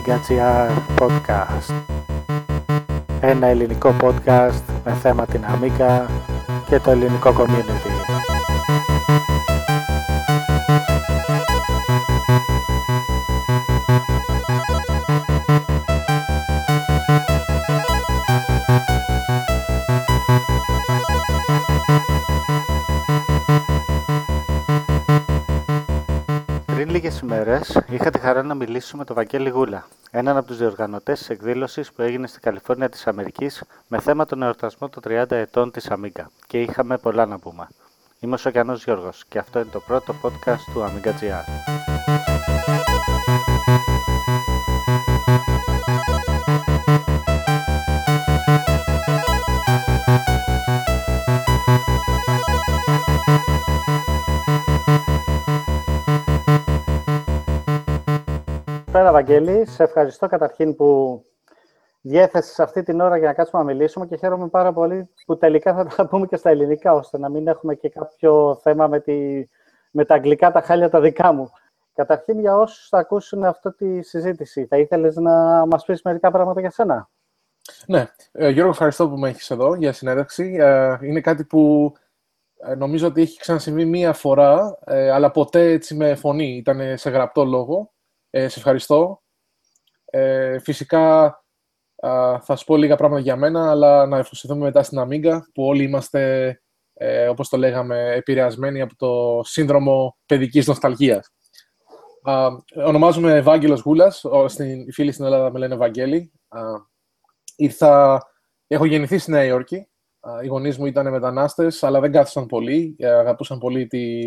Amiga.gr Podcast Ένα ελληνικό podcast με θέμα την Amiga και το ελληνικό community. Λίγες ημέρες είχα τη χαρά να μιλήσω με τον Βαγγέλη Γούλα, έναν από τους διοργανωτές της εκδήλωσης που έγινε στην Καλιφόρνια της Αμερικής με θέμα τον εορτασμό των 30 ετών της Amiga και είχαμε πολλά να πούμε. Είμαι ο Σοκιανός Γιώργος και αυτό είναι το πρώτο podcast του Amiga.gr. Καλησπέρα Βαγγέλη, σε ευχαριστώ καταρχήν που διέθεσες αυτή την ώρα για να κάτσουμε να μιλήσουμε και χαίρομαι πάρα πολύ που τελικά θα τα πούμε και στα ελληνικά, ώστε να μην έχουμε και κάποιο θέμα με, τη, με τα αγγλικά τα χάλια τα δικά μου. Καταρχήν για όσους θα ακούσουν αυτή τη συζήτηση, θα ήθελες να μας πεις μερικά πράγματα για σένα; Ναι, ε, Γιώργο, ευχαριστώ που με έχεις εδώ για συνέντευξη. Ε, είναι κάτι που ε, νομίζω ότι έχει ξανασυμβεί μία φορά, ε, αλλά ποτέ έτσι με φωνή, ήταν σε γραπτό λόγο. Ε, σε ευχαριστώ. Ε, φυσικά θα σου πω λίγα πράγματα για μένα, αλλά να ευχαριστούμε μετά στην Amiga, που όλοι είμαστε, ε, όπως το λέγαμε, επηρεασμένοι από το σύνδρομο παιδικής νοσταλγίας. Α, ονομάζομαι Ευάγγελος Γούλας, στην, οι φίλοι στην Ελλάδα με λένε Ευαγγέλη. Α, ήρθα, έχω γεννηθεί στη Νέα Υόρκη. οι γονείς μου ήταν μετανάστες, αλλά δεν κάθισαν πολύ. Ε, αγαπούσαν πολύ τη,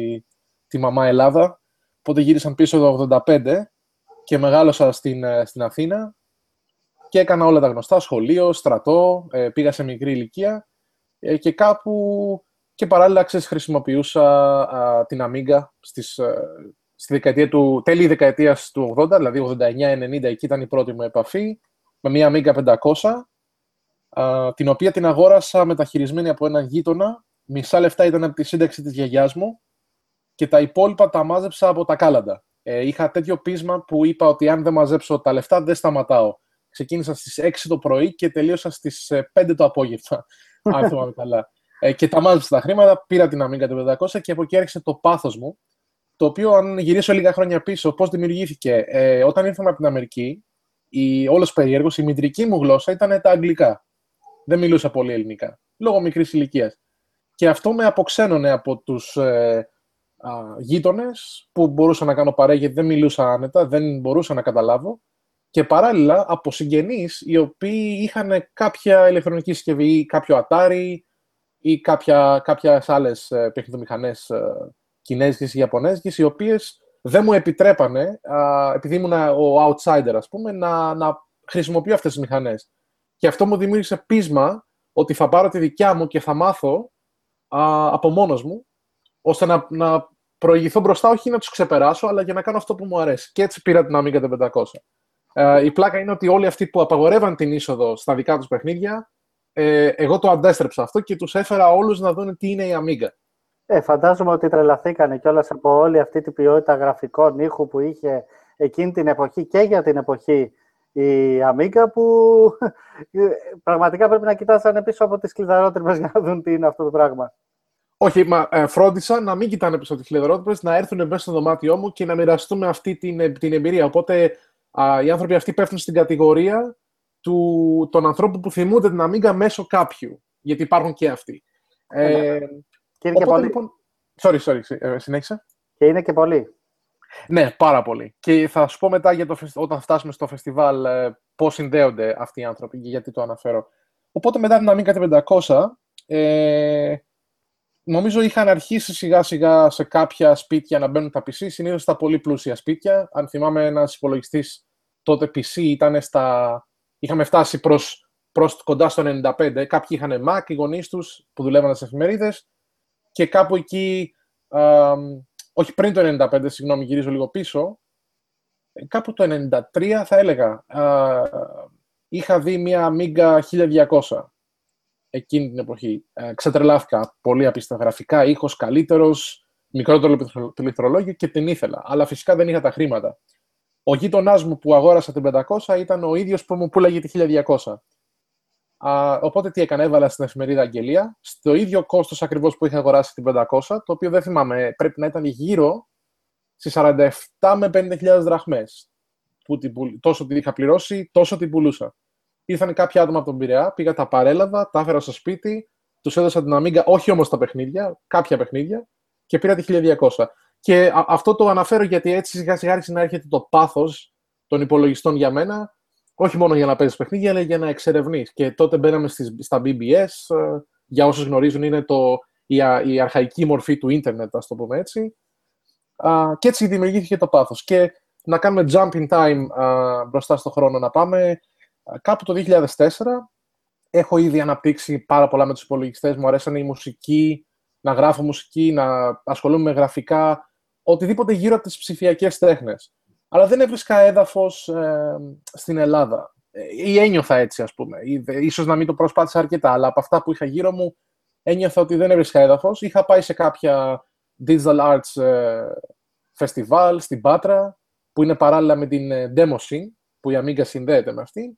τη μαμά Ελλάδα. Οπότε γύρισαν πίσω το 1985 και μεγάλωσα στην, ε, στην Αθήνα και έκανα όλα τα γνωστά, σχολείο, στρατό, ε, πήγα σε μικρή ηλικία ε, και κάπου και παράλληλα ξέρεις, χρησιμοποιούσα την Amiga στις, στη δεκαετία του, τέλη δεκαετίας του 80, δηλαδή 89-90, εκεί ήταν η πρώτη μου επαφή, με μια Amiga 500, την οποία την αγόρασα μεταχειρισμένη από έναν γείτονα. Μισά λεφτά ήταν από τη σύνταξη της γιαγιάς μου και τα υπόλοιπα τα μάζεψα από τα κάλαντα ε, είχα τέτοιο πείσμα που είπα ότι αν δεν μαζέψω τα λεφτά δεν σταματάω. Ξεκίνησα στις 6 το πρωί και τελείωσα στις 5 ε, το απόγευμα, αν θυμάμαι καλά. Ε, και τα μάζεψα τα χρήματα, πήρα την Amiga το 500 και από εκεί έρχεται το πάθος μου, το οποίο αν γυρίσω λίγα χρόνια πίσω, πώς δημιουργήθηκε. Ε, όταν ήρθαμε από την Αμερική, η, όλος περίεργος, η μητρική μου γλώσσα ήταν τα αγγλικά. Δεν μιλούσα πολύ ελληνικά, λόγω μικρής ηλικίας. Και αυτό με αποξένωνε από τους ε, γείτονες που μπορούσα να κάνω παρέα γιατί δεν μιλούσα άνετα, δεν μπορούσα να καταλάβω. Και παράλληλα από συγγενείς οι οποίοι είχαν κάποια ηλεκτρονική συσκευή ή κάποιο Atari ή κάποια, κάποιες άλλες ε, παιχνιδομηχανές ε, κινέζικες ή ιαπωνέζικες, οι οποίες δεν μου επιτρέπανε, επειδή ήμουν ο outsider, ας πούμε, να, να χρησιμοποιώ αυτές τις μηχανές. Και αυτό μου δημιούργησε πείσμα ότι θα πάρω τη δικιά μου και θα μάθω από μόνος μου, ώστε να, να προηγηθώ μπροστά, όχι να τους ξεπεράσω, αλλά για να κάνω αυτό που μου αρέσει. Και έτσι πήρα την Amiga 500. Ε, η πλάκα είναι ότι όλοι αυτοί που απαγορεύαν την είσοδο στα δικά τους παιχνίδια, ε, εγώ το αντέστρεψα αυτό και τους έφερα όλους να δουν τι είναι η Amiga. Ε, φαντάζομαι ότι τρελαθήκανε κιόλας από όλη αυτή την ποιότητα γραφικών ήχου που είχε εκείνη την εποχή και για την εποχή η Amiga που πραγματικά πρέπει να κοιτάσανε πίσω από τις κλειδαρότρυπες για να δουν τι είναι αυτό το πράγμα. Όχι, μα ε, φρόντισα να μην κοιτάνε πίσω από τι χιλιαδρότυπε, να έρθουν μέσα στο δωμάτιό μου και να μοιραστούμε αυτή την, ε, την εμπειρία. Οπότε α, οι άνθρωποι αυτοί πέφτουν στην κατηγορία του, των ανθρώπων που θυμούνται την Αμίγκα μέσω κάποιου. Γιατί υπάρχουν και αυτοί. Ε, και είναι οπότε, και πολλοί. Λοιπόν... Sorry, sorry, ε, συνέχισα. Και είναι και πολλοί. Ναι, πάρα πολύ. Και θα σου πω μετά για το, όταν φτάσουμε στο φεστιβάλ ε, πώς συνδέονται αυτοί οι άνθρωποι και γιατί το αναφέρω. Οπότε μετά την Αμίγκα 500, ε, νομίζω είχαν αρχίσει σιγά σιγά σε κάποια σπίτια να μπαίνουν τα PC, συνήθως στα πολύ πλούσια σπίτια. Αν θυμάμαι, ένας υπολογιστής τότε PC ήταν στα. Είχαμε φτάσει προς, προς κοντά στο 95. Κάποιοι είχαν Mac, οι γονείς τους που δουλεύαν στις εφημερίδες. Και κάπου εκεί. Α, όχι πριν το 95, συγγνώμη, γυρίζω λίγο πίσω. Κάπου το 93 θα έλεγα. Α, είχα δει μια Amiga 1200 εκείνη την εποχή. Ε, ξετρελάθηκα πολύ απίστευτα γραφικά, ήχος καλύτερος, μικρότερο πληκτρολόγιο και την ήθελα. Αλλά φυσικά δεν είχα τα χρήματα. Ο γείτονάς μου που αγόρασα την 500 ήταν ο ίδιος που μου πούλαγε τη 1200. Α, οπότε τι έκανα, έβαλα στην εφημερίδα Αγγελία, στο ίδιο κόστος ακριβώς που είχα αγοράσει την 500, το οποίο δεν θυμάμαι, πρέπει να ήταν γύρω στις 47 με 50.000 δραχμές. Που την, τόσο την είχα πληρώσει, τόσο την πουλούσα. Ήρθαν κάποια άτομα από τον Πειραιά, πήγα, τα παρέλαβα, τα έφερα στο σπίτι, τους έδωσα την Αμίγκα, όχι όμως τα παιχνίδια, κάποια παιχνίδια, και πήρα τη 1200. Και αυτό το αναφέρω γιατί έτσι σιγά σιγά άρχισε να έρχεται το πάθος των υπολογιστών για μένα, όχι μόνο για να παίζεις παιχνίδια, αλλά για να εξερευνείς. Και τότε μπαίναμε στις, στα BBS, ες, για όσους γνωρίζουν, είναι το, η, η αρχαϊκή μορφή του ίντερνετ, ας το πούμε έτσι. και έτσι δημιουργήθηκε το πάθος. Και να κάνουμε jump in time μπροστά στο χρόνο να πάμε. Κάπου το 2004 έχω ήδη αναπτύξει πάρα πολλά με τους υπολογιστές. Μου αρέσανε η μουσική, να γράφω μουσική, να ασχολούμαι με γραφικά, οτιδήποτε γύρω από τις ψηφιακές τέχνες. Αλλά δεν έβρισκα έδαφος ε, στην Ελλάδα. Ή ένιωθα έτσι, ας πούμε. Ίσως να μην το προσπάθησα αρκετά, αλλά από αυτά που είχα γύρω μου ένιωθα ότι δεν έβρισκα έδαφος. Είχα πάει σε κάποια digital arts ε, festival στην Πάτρα, που είναι παράλληλα με την ε, Demo Scene, που η Amiga συνδέεται με αυτή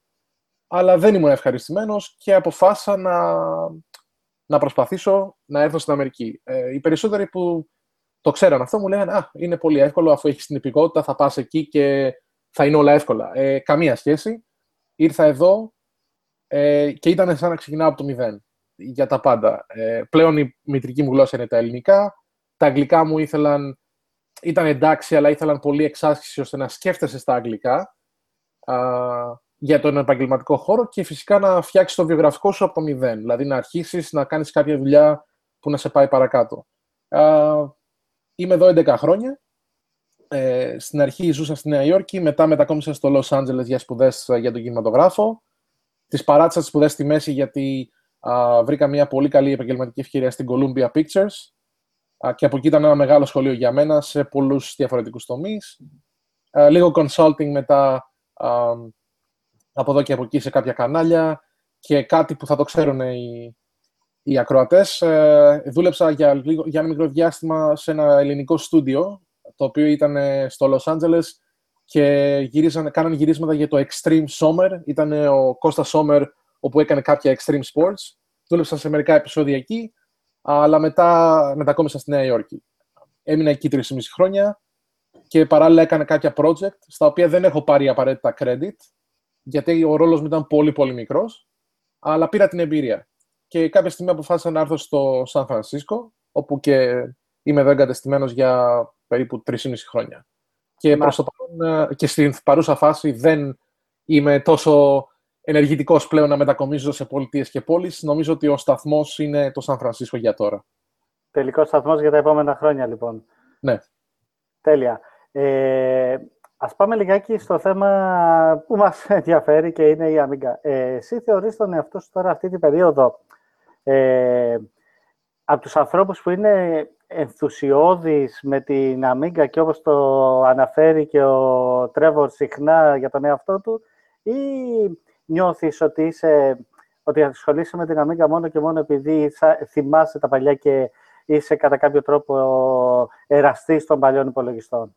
αλλά δεν ήμουν ευχαριστημένος και αποφάσισα να, να προσπαθήσω να έρθω στην Αμερική. Ε, οι περισσότεροι που το ξέραν αυτό μου λέγανε «Α, είναι πολύ εύκολο, αφού έχεις την υπηκότητα, θα πας εκεί και θα είναι όλα εύκολα». Ε, καμία σχέση. Ήρθα εδώ ε, και ήταν σαν να ξεκινάω από το μηδέν για τα πάντα. Ε, πλέον η μητρική μου γλώσσα είναι τα ελληνικά. Τα αγγλικά μου ήθελαν, ήταν εντάξει, αλλά ήθελαν πολύ εξάσκηση ώστε να σκέφτεσαι στα αγγλικά για τον επαγγελματικό χώρο και φυσικά να φτιάξεις το βιογραφικό σου από το μηδέν. Δηλαδή να αρχίσεις να κάνεις κάποια δουλειά που να σε πάει παρακάτω. Είμαι εδώ 11 χρόνια. Ε, στην αρχή ζούσα στη Νέα Υόρκη, μετά μετακόμισα στο Λος Άντζελες για σπουδές ε, για τον κινηματογράφο. Τις παράτησα τις σπουδές στη μέση γιατί α, βρήκα μια πολύ καλή επαγγελματική ευκαιρία στην Columbia Pictures α, και από εκεί ήταν ένα μεγάλο σχολείο για μένα σε πολλούς διαφορετικούς τομείς. Λίγο consulting μετά από εδώ και από εκεί σε κάποια κανάλια και κάτι που θα το ξέρουν οι, οι ακροατές. Ε, δούλεψα για, για ένα μικρό διάστημα σε ένα ελληνικό στούντιο, το οποίο ήταν στο Los Angeles και γυρίζαν, κάνανε γυρίσματα για το Extreme Summer. Ήταν ο Κώστα Summer, όπου έκανε κάποια Extreme Sports. Δούλεψα σε μερικά επεισόδια εκεί, αλλά μετά μετακόμισα στη Νέα Υόρκη. Έμεινα εκεί τρεις χρόνια και παράλληλα έκανα κάποια project, στα οποία δεν έχω πάρει απαραίτητα credit, γιατί ο ρόλος μου ήταν πολύ πολύ μικρός, αλλά πήρα την εμπειρία. Και κάποια στιγμή αποφάσισα να έρθω στο Σαν Φρανσίσκο, όπου και είμαι εδώ εγκατεστημένος για περίπου 3,5 χρόνια. Και, προς το παρόν, ε, και στην παρούσα φάση δεν είμαι τόσο ενεργητικός πλέον να μετακομίζω σε πολιτείες και πόλεις. Νομίζω ότι ο σταθμός είναι το Σαν Φρανσίσκο για τώρα. Τελικός σταθμός για τα επόμενα χρόνια, λοιπόν. Ναι. Τέλεια. Ε, Ας πάμε λιγάκι στο θέμα που μας ενδιαφέρει και είναι η Amiga. Ε, εσύ θεωρείς τον εαυτό σου τώρα αυτή την περίοδο ε, από τους ανθρώπους που είναι ενθουσιώδεις με την Amiga και όπως το αναφέρει και ο Τρέβορ συχνά για τον εαυτό του ή νιώθεις ότι, είσαι, ότι ασχολείσαι με την Amiga μόνο και μόνο επειδή θυμάσαι τα παλιά και είσαι κατά κάποιο τρόπο εραστής των παλιών υπολογιστών;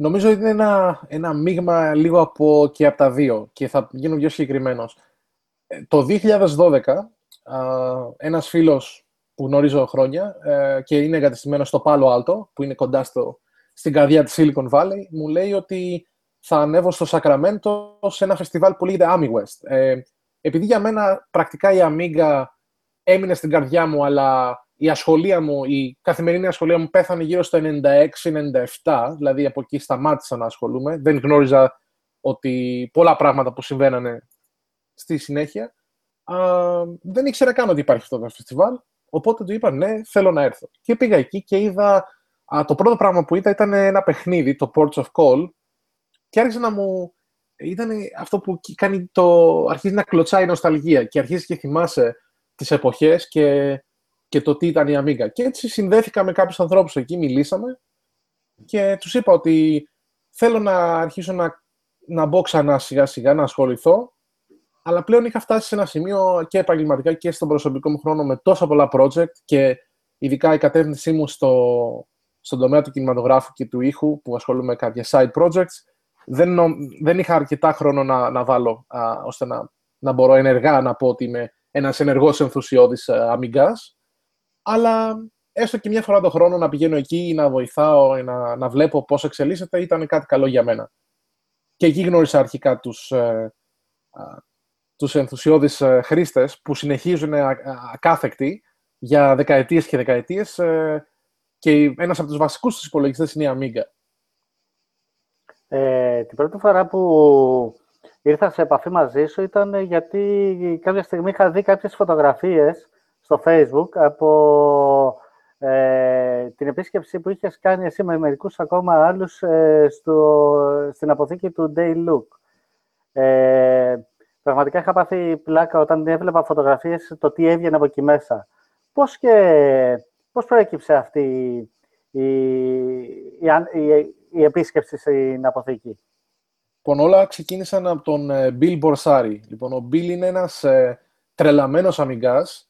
Νομίζω ότι είναι ένα, ένα μείγμα λίγο από και από τα δύο και θα γίνω πιο συγκεκριμένος. Ε, το 2012, ένας φίλος που γνωρίζω χρόνια ε, και είναι εγκατεστημένο στο Πάλο Άλτο, που είναι κοντά στο, στην καρδιά της Silicon Valley, μου λέει ότι θα ανέβω στο Σακραμέντο σε ένα φεστιβάλ που λέγεται Ami West. Ε, επειδή για μένα πρακτικά η Amiga έμεινε στην καρδιά μου, αλλά η ασχολία μου, η καθημερινή ασχολία μου πέθανε γύρω στο 96-97, δηλαδή από εκεί σταμάτησα να ασχολούμαι. Δεν γνώριζα ότι πολλά πράγματα που συμβαίνανε στη συνέχεια. Α, δεν ήξερα καν ότι υπάρχει αυτό το φεστιβάλ, οπότε του είπα ναι, θέλω να έρθω. Και πήγα εκεί και είδα, α, το πρώτο πράγμα που είδα ήταν ένα παιχνίδι, το Ports of Call, και άρχισε να μου... Ήταν αυτό που κάνει το... αρχίζει να κλωτσάει η νοσταλγία και αρχίζει και θυμάσαι τις εποχές και και το τι ήταν η Amiga. Και έτσι συνδέθηκα με κάποιους ανθρώπους εκεί, μιλήσαμε και τους είπα ότι θέλω να αρχίσω να, να μπω ξανά σιγά σιγά, να ασχοληθώ, αλλά πλέον είχα φτάσει σε ένα σημείο και επαγγελματικά και στον προσωπικό μου χρόνο με τόσα πολλά project και ειδικά η κατεύθυνσή μου στο, στον τομέα του κινηματογράφου και του ήχου που ασχολούμαι με κάποια side projects δεν, δεν είχα αρκετά χρόνο να, να βάλω α, ώστε να, να μπορώ ενεργά να πω ότι είμαι ένας ενεργός ενθουσιώδης αμυγκάς. Αλλά έστω και μια φορά το χρόνο να πηγαίνω εκεί, να βοηθάω, να, να βλέπω πώς εξελίσσεται, ήταν κάτι καλό για μένα. Και εκεί γνώρισα αρχικά τους, ε, τους ενθουσιώδεις ε, χρήστες που συνεχίζουν ακάθεκτοι για δεκαετίες και δεκαετίες ε, και ένας από τους βασικούς τους υπολογιστές είναι η Amiga. Ε, την πρώτη φορά που ήρθα σε επαφή μαζί σου ήταν γιατί κάποια στιγμή είχα δει κάποιες φωτογραφίες στο Facebook από ε, την επίσκεψη που είχες κάνει εσύ με μερικούς ακόμα άλλους ε, στο, στην αποθήκη του Day Look. Ε, πραγματικά είχα πάθει πλάκα όταν έβλεπα φωτογραφίες το τι έβγαινε από εκεί μέσα. Πώς, και, πώς προέκυψε αυτή η, η, η, η επίσκεψη στην αποθήκη; Λοιπόν, όλα ξεκίνησαν από τον ε, Bill Borsari. Λοιπόν, ο Bill είναι ένας ε, τρελαμένος αμυγκάς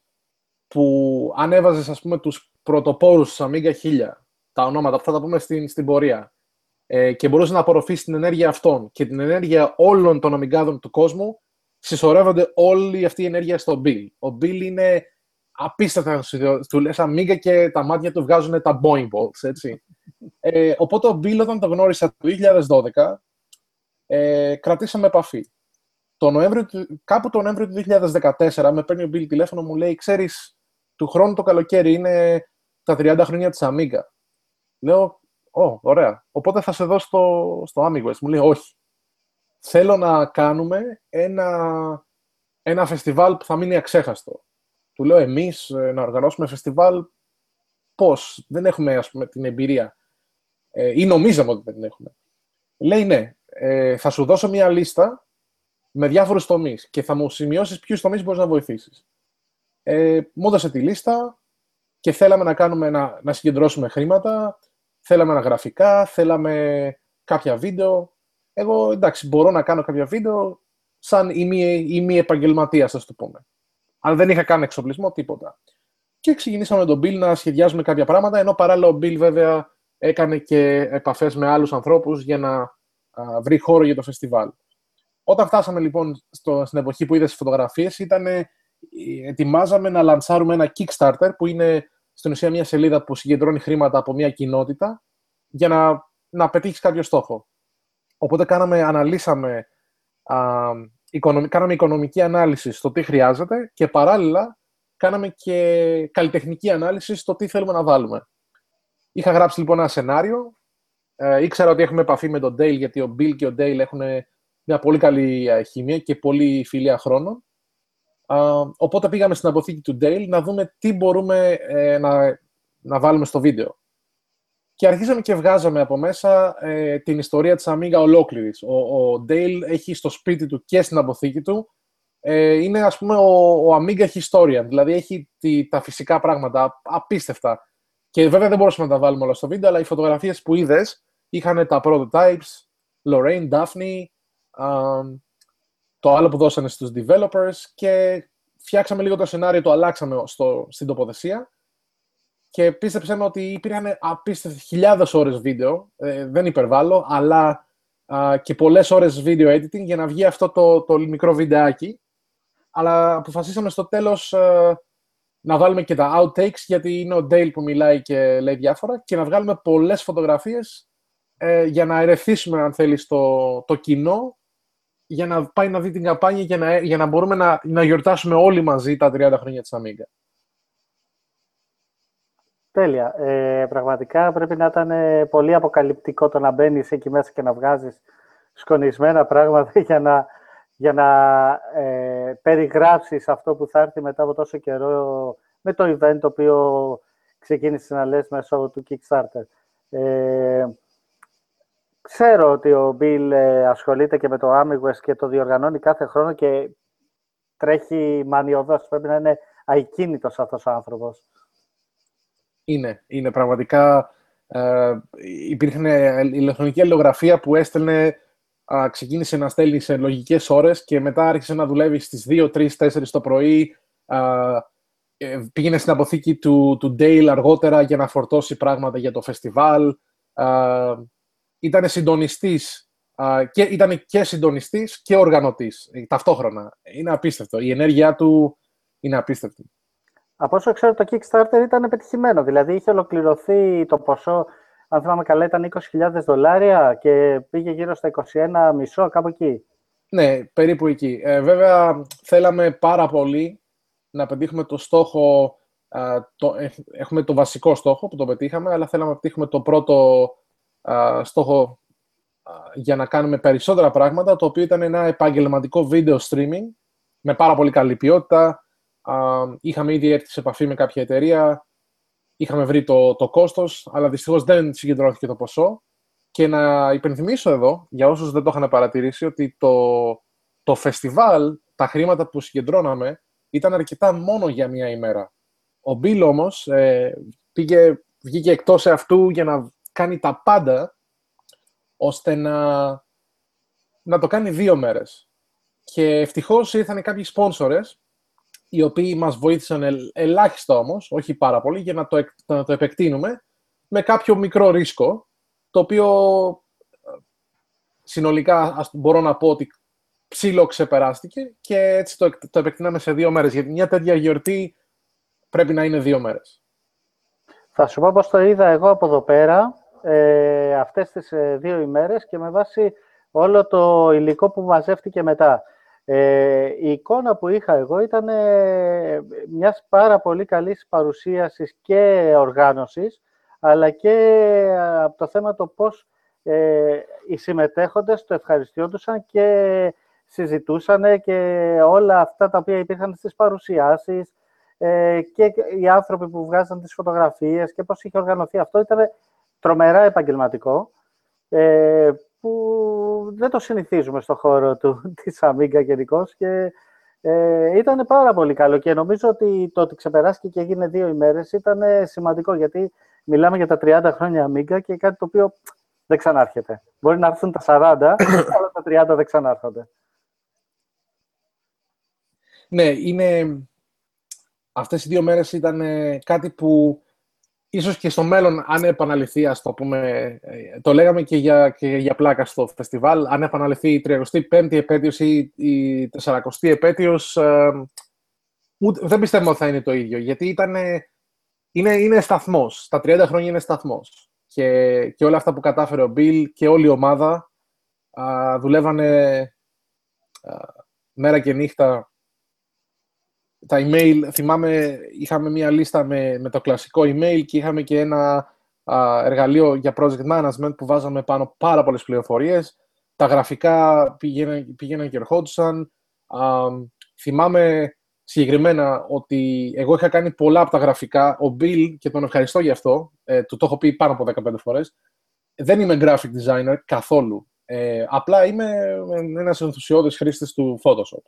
που αν έβαζες, ας πούμε, τους πρωτοπόρους της Amiga 1000, τα ονόματα, αυτά θα τα πούμε στην, στην πορεία, ε, και μπορούσες να απορροφήσεις την ενέργεια αυτών και την ενέργεια όλων των αμυγκάδων του κόσμου, συσσωρεύονται όλη αυτή η ενέργεια στο Bill. Ο Bill είναι απίστευτα του λες Amiga και τα μάτια του βγάζουν τα boing balls, έτσι. Ε, οπότε ο Bill όταν το γνώρισα το 2012, ε, κρατήσαμε επαφή. Το Νοέμβριο, κάπου το Νοέμβριο του 2014 με παίρνει ο Bill τηλέφωνο, μου λέει, ξέρεις, του χρόνου το καλοκαίρι είναι τα 30 χρόνια της Amiga. Λέω, Ω, ωραία. Οπότε θα σε δω στο, στο Amigos. Μου λέει, όχι. Θέλω να κάνουμε ένα, ένα φεστιβάλ που θα μείνει αξέχαστο. Του λέω, εμείς ε, να οργανώσουμε φεστιβάλ, πώς; Δεν έχουμε, ας πούμε, την εμπειρία. Ε, ή νομίζαμε ότι δεν την έχουμε. Λέει, ναι. Ε, θα σου δώσω μια λίστα με διάφορους τομείς και θα μου σημειώσεις ποιους τομείς μπορείς να βοηθήσεις. Ε, μου έδωσε τη λίστα και θέλαμε να, κάνουμε, να, να συγκεντρώσουμε χρήματα, θέλαμε ένα γραφικά, θέλαμε κάποια βίντεο. Εγώ, εντάξει, μπορώ να κάνω κάποια βίντεο σαν η μη, μη επαγγελματία, το πούμε. Αν δεν είχα κάνει εξοπλισμό, τίποτα. Και ξεκινήσαμε με τον Bill να σχεδιάζουμε κάποια πράγματα, ενώ παράλληλα ο Bill βέβαια έκανε και επαφές με άλλους ανθρώπους για να βρει χώρο για το φεστιβάλ. Όταν φτάσαμε λοιπόν στο, στην εποχή που είδες φωτογραφίες, ήταν ετοιμάζαμε να λανσάρουμε ένα Kickstarter, που είναι στην ουσία μια σελίδα που συγκεντρώνει χρήματα από μια κοινότητα για να, να πετύχεις κάποιο στόχο. Οπότε κάναμε, αναλύσαμε, α, κάναμε οικονομική ανάλυση στο τι χρειάζεται και παράλληλα κάναμε και καλλιτεχνική ανάλυση στο τι θέλουμε να βάλουμε. Είχα γράψει λοιπόν ένα σενάριο. Ε, ήξερα ότι έχουμε επαφή με τον Dale, γιατί ο Bill και ο Dale έχουν μια πολύ καλή ε, χημία και πολύ φιλία χρόνων οπότε πήγαμε στην αποθήκη του Dale να δούμε τι μπορούμε ε, να, να βάλουμε στο βίντεο. Και αρχίσαμε και βγάζαμε από μέσα ε, την ιστορία της Amiga ολόκληρης. Ο, ο Dale έχει στο σπίτι του και στην αποθήκη του ε, είναι ας πούμε ο, ο Amiga historian, δηλαδή έχει τη, τα φυσικά πράγματα απίστευτα. Και βέβαια δεν μπορούσαμε να τα βάλουμε όλα στο βίντεο, αλλά οι φωτογραφίες που είδες είχαν τα prototypes, Lorraine, Daphne, το άλλο που δώσανε στους developers και φτιάξαμε λίγο το σενάριο, το αλλάξαμε στο, στην τοποθεσία. Και πίστεψε με ότι υπήρχαν απίστευτες χιλιάδες ώρες βίντεο, ε, δεν υπερβάλλω, αλλά και πολλές ώρες βίντεο editing για να βγει αυτό το, το μικρό βιντεάκι. Αλλά αποφασίσαμε στο τέλος ε, να βάλουμε και τα outtakes, γιατί είναι ο Dale που μιλάει και λέει διάφορα, και να βγάλουμε πολλές φωτογραφίες ε, για να ερεθίσουμε, αν θέλεις, το, το κοινό για να πάει να δει την καμπάνια για να, για να μπορούμε να, να γιορτάσουμε όλοι μαζί τα 30 χρόνια της Amiga. Τέλεια. Ε, πραγματικά πρέπει να ήταν ε, πολύ αποκαλυπτικό το να μπαίνεις εκεί μέσα και να βγάζεις σκονισμένα πράγματα για να, για να ε, περιγράψεις αυτό που θα έρθει μετά από τόσο καιρό με το event το οποίο ξεκίνησες να λες μέσω του Kickstarter. Ε, Ξέρω ότι ο Μπιλ ε, ασχολείται και με το Amigos και το διοργανώνει κάθε χρόνο και τρέχει μανιωδώς. Πρέπει να είναι αϊκίνητος αυτός ο άνθρωπος. Είναι, είναι πραγματικά. Ε, υπήρχε ηλεκτρονική αλληλογραφία που έστελνε, ξεκίνησε να στέλνει σε λογικές ώρες και μετά άρχισε να δουλεύει στις 2, 3, 4 το πρωί. Ε, πήγαινε στην αποθήκη του, του Dale αργότερα για να φορτώσει πράγματα για το φεστιβάλ ήταν συντονιστής και ήταν και συντονιστής και οργανωτής ε, ταυτόχρονα. Είναι απίστευτο. Η ενέργειά του είναι απίστευτη. Από όσο ξέρω, το Kickstarter ήταν πετυχημένο. Δηλαδή, είχε ολοκληρωθεί το ποσό, αν θυμάμαι καλά, ήταν 20.000 δολάρια και πήγε γύρω στα 21 μισό, κάπου εκεί. Ναι, περίπου εκεί. Ε, βέβαια, θέλαμε πάρα πολύ να πετύχουμε το στόχο, το, ε, έχουμε το βασικό στόχο που το πετύχαμε, αλλά θέλαμε να πετύχουμε το πρώτο στόχο για να κάνουμε περισσότερα πράγματα, το οποίο ήταν ένα επαγγελματικό video streaming με πάρα πολύ καλή ποιότητα. Είχαμε ήδη έρθει σε επαφή με κάποια εταιρεία, είχαμε βρει το, το κόστος, αλλά δυστυχώς δεν συγκεντρώθηκε το ποσό. Και να υπενθυμίσω εδώ, για όσους δεν το είχαν παρατηρήσει, ότι το, το φεστιβάλ, τα χρήματα που συγκεντρώναμε, ήταν αρκετά μόνο για μία ημέρα. Ο Μπίλ όμως ε, πήγε, βγήκε εκτός αυτού για να κάνει τα πάντα ώστε να, να το κάνει δύο μέρες. Και ευτυχώς ήρθαν κάποιοι σπόνσορες, οι οποίοι μας βοήθησαν ελάχιστα όμως, όχι πάρα πολύ, για να το, να το επεκτείνουμε με κάποιο μικρό ρίσκο, το οποίο συνολικά μπορώ να πω ότι ψήλο ξεπεράστηκε και έτσι το, το επεκτείναμε σε δύο μέρες. Γιατί μια τέτοια γιορτή πρέπει να είναι δύο μέρες. Θα σου πω πώς το είδα εγώ από εδώ πέρα ε, αυτές τις ε, δύο ημέρες και με βάση όλο το υλικό που μαζεύτηκε μετά. Ε, η εικόνα που είχα εγώ ήταν ε, μιας πάρα πολύ καλής παρουσίασης και οργάνωσης, αλλά και ε, από το θέμα το πώς ε, οι συμμετέχοντες το ευχαριστιόντουσαν και συζητούσαν και όλα αυτά τα οποία υπήρχαν στις παρουσιάσεις ε, και οι άνθρωποι που βγάζαν τις φωτογραφίες και πώς είχε οργανωθεί αυτό ήταν τρομερά επαγγελματικό, ε, που δεν το συνηθίζουμε στο χώρο του, της Amiga γενικώ και ε, ήταν πάρα πολύ καλό και νομίζω ότι το ότι ξεπεράστηκε και έγινε δύο ημέρες ήταν σημαντικό γιατί μιλάμε για τα 30 χρόνια Amiga και κάτι το οποίο δεν ξανάρχεται. Μπορεί να έρθουν τα 40, αλλά τα 30 δεν ξανάρχονται. Ναι, είναι... Αυτές οι δύο μέρες ήταν κάτι που ίσως και στο μέλλον, αν επαναληφθεί, ας το πούμε, ε, το λέγαμε και για, και για πλάκα στο φεστιβάλ, αν επαναληφθεί η 35η επέτειος ή η 40η επέτειος, ε, ούτε, δεν πιστεύω ότι θα είναι το ίδιο, γιατί ήταν, είναι, είναι σταθμός. Τα 30 χρόνια είναι σταθμός. Και, και όλα αυτά που κατάφερε ο Μπιλ και όλη η ομάδα α, δουλεύανε α, μέρα και νύχτα τα email, θυμάμαι, είχαμε μία λίστα με, με το κλασικό email και είχαμε και ένα εργαλείο για project management που βάζαμε πάνω πάρα πολλές πληροφορίες. Τα γραφικά πήγαιναν, πήγαιναν και ερχόντουσαν. θυμάμαι συγκεκριμένα ότι εγώ είχα κάνει πολλά από τα γραφικά. Ο Bill, και τον ευχαριστώ γι' αυτό, ε, του το έχω πει πάνω από 15 φορές, δεν είμαι graphic designer καθόλου. Ε, απλά είμαι ένας ενθουσιώδης χρήστης του Photoshop.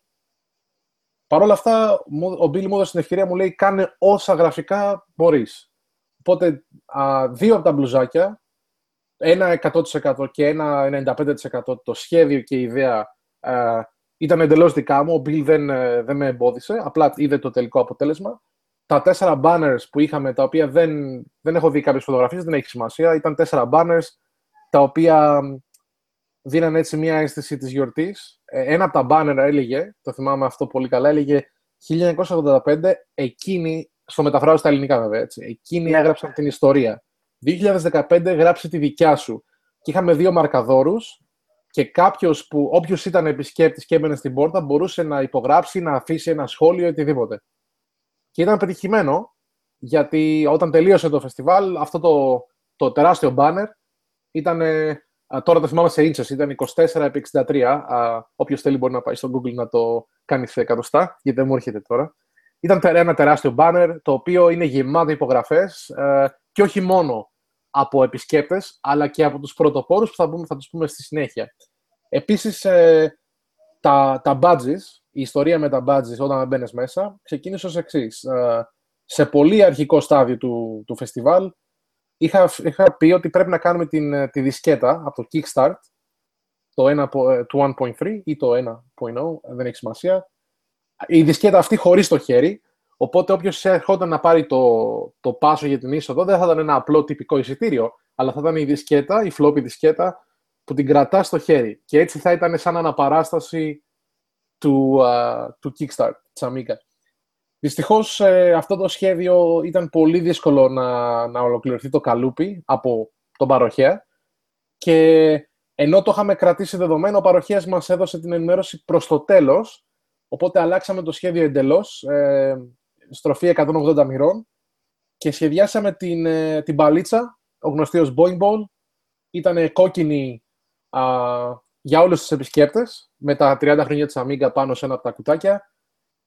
Παρ' όλα αυτά, ο Μπίλι μου έδωσε την ευκαιρία, μου λέει, κάνε όσα γραφικά μπορείς. Οπότε, α, δύο από τα μπλουζάκια, ένα 100% και ένα 95% το σχέδιο και η ιδέα α, ήταν εντελώς δικά μου. Ο Μπίλ δεν, ε, δεν με εμπόδισε, απλά είδε το τελικό αποτέλεσμα. Τα τέσσερα banners που είχαμε, τα οποία δεν, δεν έχω δει κάποιες φωτογραφίες, δεν έχει σημασία. Ήταν τέσσερα banners, τα οποία δίνανε έτσι μια αίσθηση της γιορτής. Ε, ένα από τα μπάνερ έλεγε, το θυμάμαι αυτό πολύ καλά, έλεγε 1985, εκείνη, στο μεταφράζω στα ελληνικά βέβαια, έτσι, εκείνοι ναι. έγραψαν την ιστορία. 2015 γράψε τη δικιά σου. Και είχαμε δύο μαρκαδόρους και κάποιος που, όποιος ήταν επισκέπτης και έμπαινε στην πόρτα, μπορούσε να υπογράψει, να αφήσει ένα σχόλιο ή οτιδήποτε. Και ήταν πετυχημένο, γιατί όταν τελείωσε το φεστιβάλ, αυτό το, το τεράστιο μπάνερ ήταν τώρα το θυμάμαι σε ίντσες, ήταν 24 επί 63. Όποιος θέλει μπορεί να πάει στο Google να το κάνει σε εκατοστά, γιατί δεν μου έρχεται τώρα. Ήταν ένα τεράστιο banner, το οποίο είναι γεμάτο υπογραφές ε, και όχι μόνο από επισκέπτες, αλλά και από τους πρωτοπόρους που θα, πούμε, θα τους πούμε στη συνέχεια. Επίσης, ε, τα, τα badges, η ιστορία με τα badges όταν μπαίνεις μέσα, ξεκίνησε ως εξής. Ε, σε πολύ αρχικό στάδιο του, του φεστιβάλ, είχα, είχα πει ότι πρέπει να κάνουμε την, ε, τη δισκέτα από το Kickstart, το 1, ε, του 1.3 ή το 1.0, δεν έχει σημασία. Η δισκέτα αυτή χωρίς το χέρι, οπότε όποιος έρχονταν να πάρει το, το πάσο για την είσοδο δεν θα ήταν ένα απλό τυπικό εισιτήριο, αλλά θα ήταν η δισκέτα, η floppy δισκέτα, που την κρατάς στο χέρι. Και έτσι θα ήταν σαν αναπαράσταση του, uh, του Kickstart της Amiga. Δυστυχώς ε, αυτό το σχέδιο ήταν πολύ δύσκολο να, να ολοκληρωθεί το καλούπι από τον παροχέα και ενώ το είχαμε κρατήσει δεδομένο, ο παροχέας μας έδωσε την ενημέρωση προς το τέλος, οπότε αλλάξαμε το σχέδιο εντελώς, ε, στροφή 180 μοιρών και σχεδιάσαμε την, ε, την μπαλίτσα, ο γνωστός Boing Ball, ήταν κόκκινη α, για όλους τους επισκέπτες, με τα 30 χρόνια της Amiga πάνω σε ένα από τα κουτάκια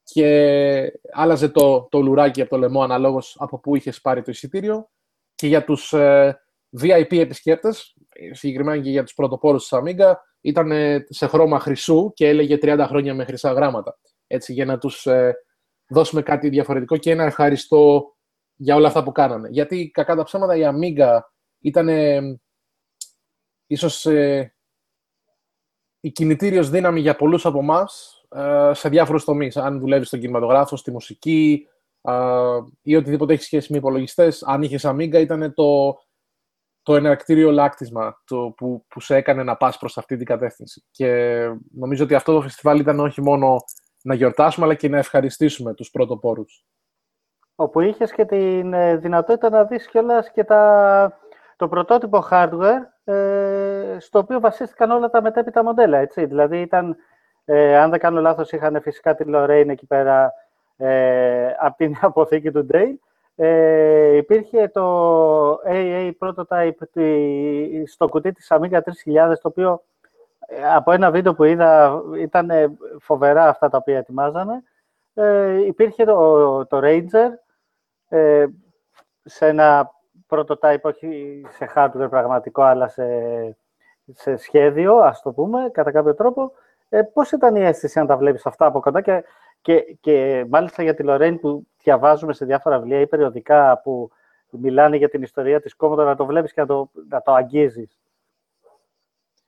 και άλλαζε το, το λουράκι από το λαιμό αναλόγως από πού είχες πάρει το εισιτήριο και για τους ε, VIP επισκέπτες, συγκεκριμένα και για τους πρωτοπόρους της Amiga, ήταν σε χρώμα χρυσού και έλεγε 30 χρόνια με χρυσά γράμματα. Έτσι, για να τους ε, δώσουμε κάτι διαφορετικό και ένα ευχαριστώ για όλα αυτά που κάνανε. Γιατί, κακά τα ψέματα, η Amiga ήταν ίσως ε, η κινητήριος δύναμη για πολλούς από εμάς ε, σε διάφορους τομείς. Αν δουλεύεις στον κινηματογράφο, στη μουσική ε, ή οτιδήποτε έχει σχέση με υπολογιστές, αν είχες Amiga, ήταν το, το εναρκτήριο λάκτισμα το, που, που σε έκανε να πας προς αυτή την κατεύθυνση. Και νομίζω ότι αυτό το φεστιβάλ ήταν όχι μόνο να γιορτάσουμε, αλλά και να ευχαριστήσουμε τους πρωτοπόρους. Όπου είχες και την ε, δυνατότητα να δεις κιόλας και τα, το πρωτότυπο hardware, ε, στο οποίο βασίστηκαν όλα τα μετέπειτα μοντέλα, έτσι. Δηλαδή ήταν, ε, αν δεν κάνω λάθος, είχαν φυσικά τη Lorraine εκεί πέρα ε, από την αποθήκη του Dale, ε, υπήρχε το AA prototype στο κουτί της Amiga 3000, το οποίο ε, από ένα βίντεο που είδα ήταν φοβερά αυτά τα οποία ετοιμάζανε. Ε, υπήρχε το, το Ranger ε, σε ένα prototype, όχι σε hardware πραγματικό, αλλά σε, σε σχέδιο, ας το πούμε, κατά κάποιο τρόπο. Ε, πώς ήταν η αίσθηση αν τα βλέπεις αυτά από κοντά και και, και μάλιστα για τη Λορέν που διαβάζουμε σε διάφορα βιβλία ή περιοδικά που μιλάνε για την ιστορία της κόμματα, να το βλέπεις και να το, να το αγγίζεις.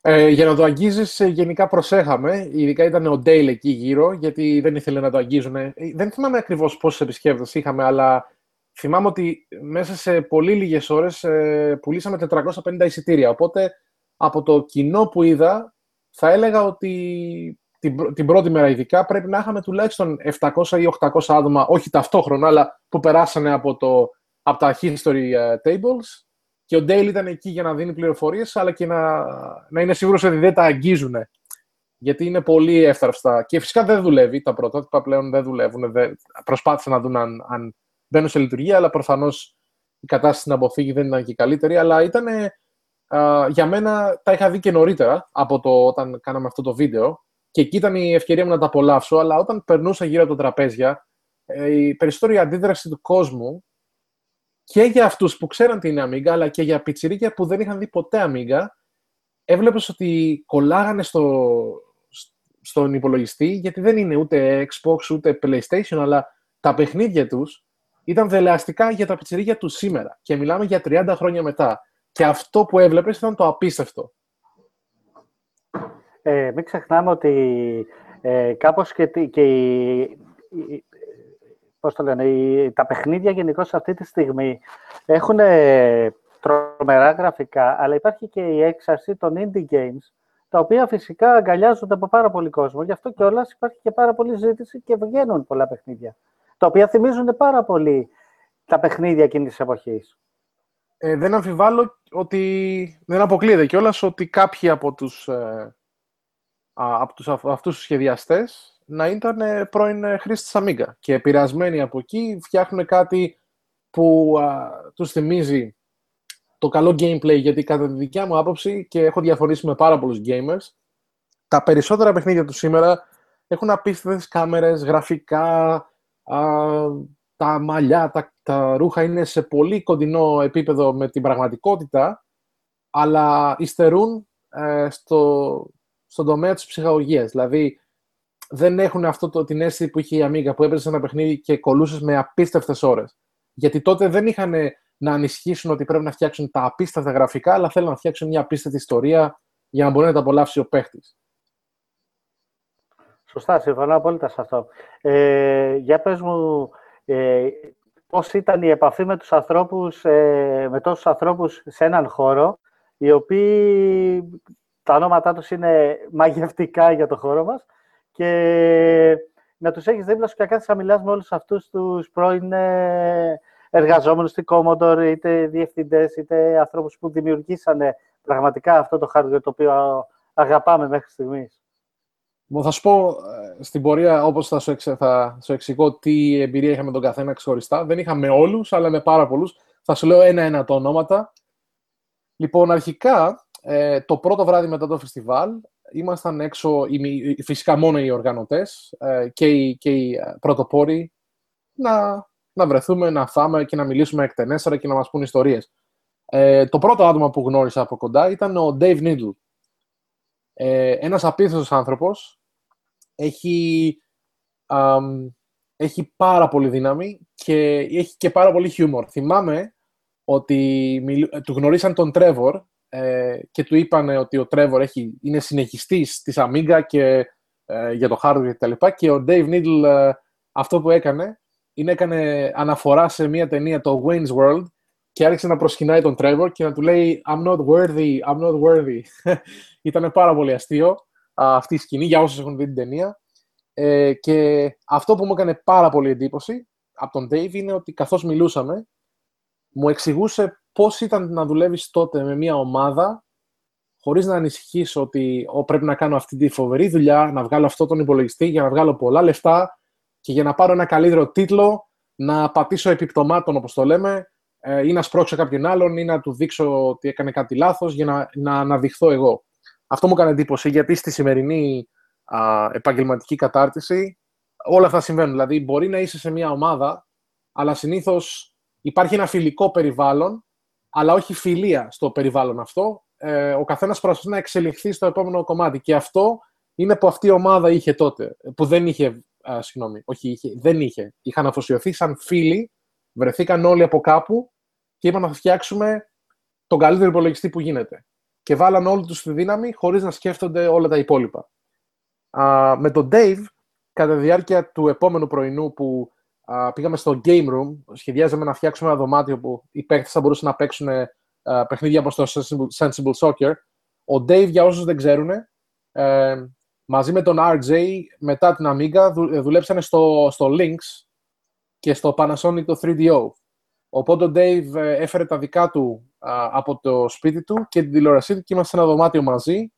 Ε, για να το αγγίζεις, ε, γενικά προσέχαμε. Ειδικά ήταν ο Ντέιλ εκεί γύρω, γιατί δεν ήθελε να το αγγίζουν. Ε, δεν θυμάμαι ακριβώς πόσους επισκέπτες είχαμε, αλλά θυμάμαι ότι μέσα σε πολύ λίγες ώρες ε, πουλήσαμε 450 εισιτήρια. Οπότε, από το κοινό που είδα, θα έλεγα ότι την, την πρώτη μέρα ειδικά πρέπει να είχαμε τουλάχιστον 700 ή 800 άτομα, όχι ταυτόχρονα, αλλά που περάσανε από, το, από τα history ε, tables και ο Ντέιλ ήταν εκεί για να δίνει πληροφορίες, αλλά και να, να είναι σίγουρος ότι δεν τα αγγίζουν. Γιατί είναι πολύ εύθραυστα. Και φυσικά δεν δουλεύει. Τα πρωτότυπα πλέον δεν δουλεύουν. Δεν... Προσπάθησαν να δουν αν, αν μπαίνουν σε λειτουργία, αλλά προφανώς η κατάσταση στην αποθήκη δεν ήταν και καλύτερη. Αλλά ήταν. Για μένα τα είχα δει και νωρίτερα από το όταν κάναμε αυτό το βίντεο και εκεί ήταν η ευκαιρία μου να τα απολαύσω, αλλά όταν περνούσα γύρω από τα τραπέζια, ε, η περισσότερη αντίδραση του κόσμου και για αυτούς που ξέραν τι είναι Amiga, αλλά και για πιτσιρίκια που δεν είχαν δει ποτέ Amiga, έβλεπες ότι κολλάγανε στο, στον υπολογιστή, γιατί δεν είναι ούτε Xbox ούτε PlayStation, αλλά τα παιχνίδια τους ήταν δελεαστικά για τα πιτσιρίκια τους σήμερα. Και μιλάμε για 30 χρόνια μετά. Και αυτό που έβλεπες ήταν το απίστευτο. Ε, μην ξεχνάμε ότι ε, κάπως και, και η, πώς το λένε, η, τα παιχνίδια γενικώ αυτή τη στιγμή έχουν ε, τρομερά γραφικά, αλλά υπάρχει και η έξαρση των indie games, τα οποία φυσικά αγκαλιάζονται από πάρα πολύ κόσμο. Γι' αυτό κιόλας υπάρχει και πάρα πολύ ζήτηση και βγαίνουν πολλά παιχνίδια, τα οποία θυμίζουν πάρα πολύ τα παιχνίδια εκείνης της εποχής. Ε, δεν αμφιβάλλω ότι δεν αποκλείεται κιόλας ότι κάποιοι από τους ε, από τους, αυτούς τους σχεδιαστές να ήταν ε, πρώην ε, χρήστες Amiga και επηρεασμένοι από εκεί φτιάχνουν κάτι που α, τους θυμίζει το καλό gameplay. Γιατί κατά τη δικιά μου άποψη και έχω διαφωνήσει με πάρα πολλούς gamers τα περισσότερα παιχνίδια του σήμερα έχουν απίστευτες κάμερες, γραφικά, α, τα μαλλιά, τα, τα ρούχα είναι σε πολύ κοντινό επίπεδο με την πραγματικότητα αλλά υστερούν ε, στο, στον τομέα της ψυχαγωγίας. Δηλαδή, δεν έχουν αυτό το, την αίσθηση που είχε η Amiga που έπαιζε ένα παιχνίδι και κολούσες με απίστευτες ώρες. Γιατί τότε δεν είχαν να ανισχύσουν ότι πρέπει να φτιάξουν τα απίστευτα γραφικά, αλλά θέλουν να φτιάξουν μια απίστευτη ιστορία για να μπορεί να τα απολαύσει ο παίχτης. Σωστά, συμφωνώ απόλυτα σε αυτό. Ε, για πες μου, ε, πώς ήταν η επαφή με τους ανθρώπους, ε, με τόσους ανθρώπους σε έναν χώρο, οι οποίοι τα ονόματά τους είναι μαγευτικά για το χώρο μας και να τους έχεις δίπλα σου και να να μιλάς με όλους αυτούς τους πρώην ε, εργαζόμενους στην Commodore, είτε διευθυντές, είτε ανθρώπους που δημιουργήσανε πραγματικά αυτό το hardware το οποίο αγαπάμε μέχρι στιγμής. Θα σου πω ε, στην πορεία, όπως θα σου, εξε, θα σου εξηγώ τι εμπειρία είχαμε τον καθένα ξεχωριστά. Δεν είχαμε όλους, αλλά με πάρα πολλούς. Θα σου λέω ένα-ένα το ονόματα. Λοιπόν, αρχικά, ε, το πρώτο βράδυ μετά το φεστιβάλ, ήμασταν έξω, φυσικά μόνο οι οργανωτές ε, και, οι, και οι πρωτοπόροι, να, να βρεθούμε, να φάμε και να μιλήσουμε εκτενέστερα και να μας πούν ιστορίες. Ε, το πρώτο άτομο που γνώρισα από κοντά ήταν ο Dave Needle. Ε, ένας απίθετος άνθρωπος, έχει, έχει πάρα πολύ δύναμη και έχει και πάρα πολύ χιούμορ. Θυμάμαι ότι του γνωρίσαν τον Τρέβορ ε, και του είπαν ότι ο Τρέβορ έχει, είναι συνεχιστής της Amiga και ε, για το hardware και τα λοιπά και ο Dave Needle ε, αυτό που έκανε είναι έκανε αναφορά σε μια ταινία το Wayne's World και άρχισε να προσκυνάει τον Τρέβορ και να του λέει I'm not worthy, I'm not worthy. Ήταν πάρα πολύ αστείο αυτή η σκηνή για όσους έχουν δει την ταινία. Ε, και αυτό που μου έκανε πάρα πολύ εντύπωση από τον Dave είναι ότι καθώς μιλούσαμε, μου εξηγούσε πώς ήταν να δουλεύεις τότε με μια ομάδα χωρίς να ανησυχήσω ότι πρέπει να κάνω αυτή τη φοβερή δουλειά, να βγάλω αυτό τον υπολογιστή για να βγάλω πολλά λεφτά και για να πάρω ένα καλύτερο τίτλο, να πατήσω επιπτωμάτων όπως το λέμε, ε, ή να σπρώξω κάποιον άλλον ή να του δείξω ότι έκανε κάτι λάθος για να, να αναδειχθώ εγώ. Αυτό μου έκανε εντύπωση γιατί στη σημερινή α, επαγγελματική κατάρτιση όλα αυτά συμβαίνουν. Δηλαδή μπορεί να είσαι σε μια ομάδα, αλλά συνήθως υπάρχει ένα φιλικό περιβάλλον, αλλά όχι φιλία στο περιβάλλον αυτό. Ε, ο καθένας προσπαθεί να εξελιχθεί στο επόμενο κομμάτι και αυτό είναι που αυτή η ομάδα είχε τότε, που δεν είχε, α, συγγνώμη, όχι είχε, δεν είχε. Είχαν αφοσιωθεί σαν φίλοι, βρεθήκαν όλοι από κάπου και είπαν να φτιάξουμε τον καλύτερο υπολογιστή που γίνεται. Και βάλαν όλη τους τη δύναμη χωρίς να σκέφτονται όλα τα υπόλοιπα. Α, με τον Dave, κατά τη διάρκεια του επόμενου πρωινού που α, πήγαμε στο Game Room, σχεδιάζαμε να φτιάξουμε ένα δωμάτιο που οι παίκτες θα μπορούσαν να παίξουν α, παιχνίδια όπως το Sensible, Soccer. Ο Dave, για όσους δεν ξέρουν, ε, μαζί με τον RJ, μετά την Amiga, δου, δουλέψανε στο, στο Lynx και στο Panasonic το 3DO. Οπότε ο Dave ε, έφερε τα δικά του από το σπίτι του και την τηλεόρασή του και είμαστε σε ένα δωμάτιο μαζί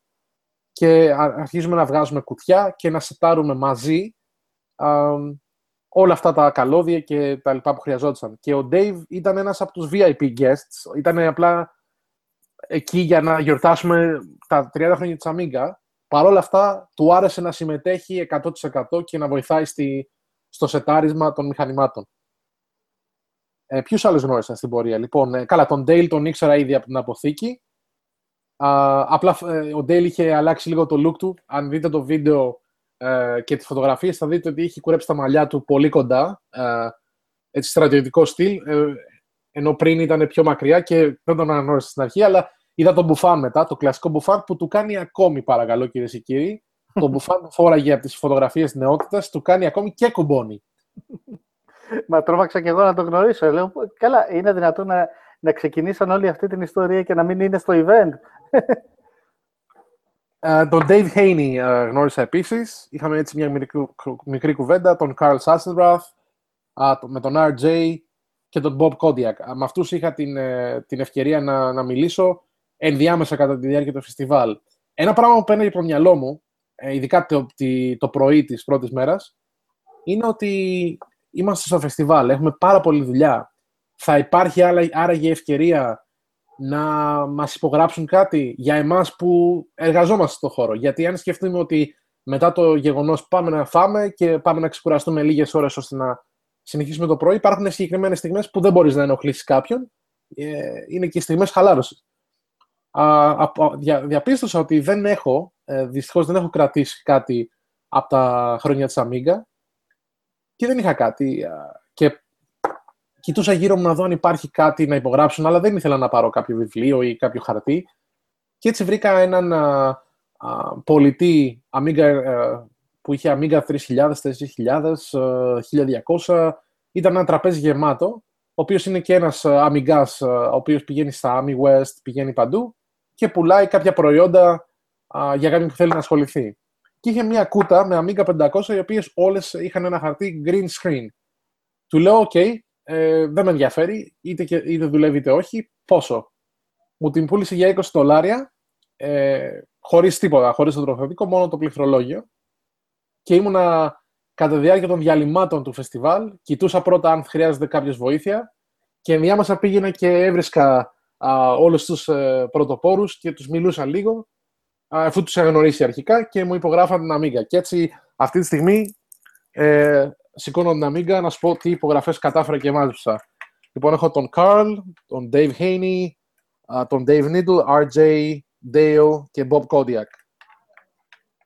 και αρχίζουμε να βγάζουμε κουτιά και να σετάρουμε μαζί όλα αυτά τα καλώδια και τα λοιπά που χρειαζόταν. Και ο Dave ήταν ένας από τους VIP guests, ήταν απλά εκεί για να γιορτάσουμε τα 30 χρόνια της Amiga. Παρ' όλα αυτά, του άρεσε να συμμετέχει 100% και να βοηθάει στη, στο σετάρισμα των μηχανημάτων. Ε, Ποιους άλλους γνώρισα στην πορεία, λοιπόν. Ε, καλά, τον Dale τον ήξερα ήδη από την αποθήκη. Α, απλά ε, ο Dale είχε αλλάξει λίγο το look του. Αν δείτε το βίντεο ε, και τις φωτογραφίες, θα δείτε ότι είχε κουρέψει τα μαλλιά του πολύ κοντά. Ε, έτσι, στρατιωτικό στυλ. Ε, ενώ πριν ήταν πιο μακριά και δεν τον αναγνώρισα στην αρχή, αλλά είδα τον μπουφάν μετά, το κλασικό μπουφάν που του κάνει ακόμη, παρακαλώ κυρίες και κύριοι. το μπουφάν που φόραγε από τις φωτογραφίες νεότητας του κάνει ακόμη και κουμπώνει. Μα τρόμαξα και εγώ να το γνωρίσω. Λέω, καλά, είναι δυνατόν να, να ξεκινήσαν όλη αυτή την ιστορία και να μην είναι στο event. Uh, τον Dave Haney uh, γνώρισα επίσης. Είχαμε έτσι μια μικρή, μικρή κουβέντα. Τον Carl Sassenrath, uh, με τον RJ και τον Bob Kodiak. με αυτούς είχα την, ε, την ευκαιρία να, να μιλήσω ενδιάμεσα κατά τη διάρκεια του φεστιβάλ. Ένα πράγμα που παίρνει από το μυαλό μου, ε, ειδικά το, το πρωί της πρώτης μέρας, είναι ότι είμαστε στο φεστιβάλ, έχουμε πάρα πολλή δουλειά. Θα υπάρχει άραγε ευκαιρία να μας υπογράψουν κάτι για εμάς που εργαζόμαστε στο χώρο. Γιατί αν σκεφτούμε ότι μετά το γεγονός πάμε να φάμε και πάμε να ξεκουραστούμε λίγες ώρες ώστε να συνεχίσουμε το πρωί, υπάρχουν συγκεκριμένες στιγμές που δεν μπορείς να ενοχλήσεις κάποιον. Ε, είναι και στιγμές χαλάρωσης. διαπίστωσα ότι δεν έχω, ε, δυστυχώς δεν έχω κρατήσει κάτι από τα χρόνια της Amiga και δεν είχα κάτι. Και κοιτούσα γύρω μου να δω αν υπάρχει κάτι να υπογράψουν, αλλά δεν ήθελα να πάρω κάποιο βιβλίο ή κάποιο χαρτί. Και έτσι βρήκα έναν α, α, πολιτή Amiga, ε, που είχε Amiga 3000, 4000, 1200. Ήταν ένα τραπέζι γεμάτο, ο οποίος είναι και ένας Amigάς, ο οποίος πηγαίνει στα Ami West, πηγαίνει παντού και πουλάει κάποια προϊόντα α, για κάποιον που θέλει να ασχοληθεί. Και είχε μια κούτα με Amiga 500, οι οποίες όλες είχαν ένα χαρτί green screen. Του λέω, OK, ε, δεν με ενδιαφέρει, είτε, και, είτε δουλεύει είτε όχι, πόσο. Μου την πούλησε για 20 δολάρια, ε, χωρίς τίποτα, χωρίς το τροφοδοτικό, μόνο το πληκτρολόγιο. Και ήμουνα κατά τη διάρκεια των διαλυμάτων του φεστιβάλ, κοιτούσα πρώτα αν χρειάζεται κάποιος βοήθεια και ενδιάμεσα πήγαινα και έβρισκα α, όλους τους ε, πρωτοπόρους και τους μιλούσα λίγο, α, αφού τους είχα γνωρίσει αρχικά και μου υπογράφαν την Amiga. Και έτσι αυτή τη στιγμή ε, σηκώνω την Amiga να σου πω τι υπογραφές κατάφερα και μάζεψα. Λοιπόν, έχω τον Carl, τον Dave Haney, τον Dave Needle, RJ, Dale και Bob Kodiak.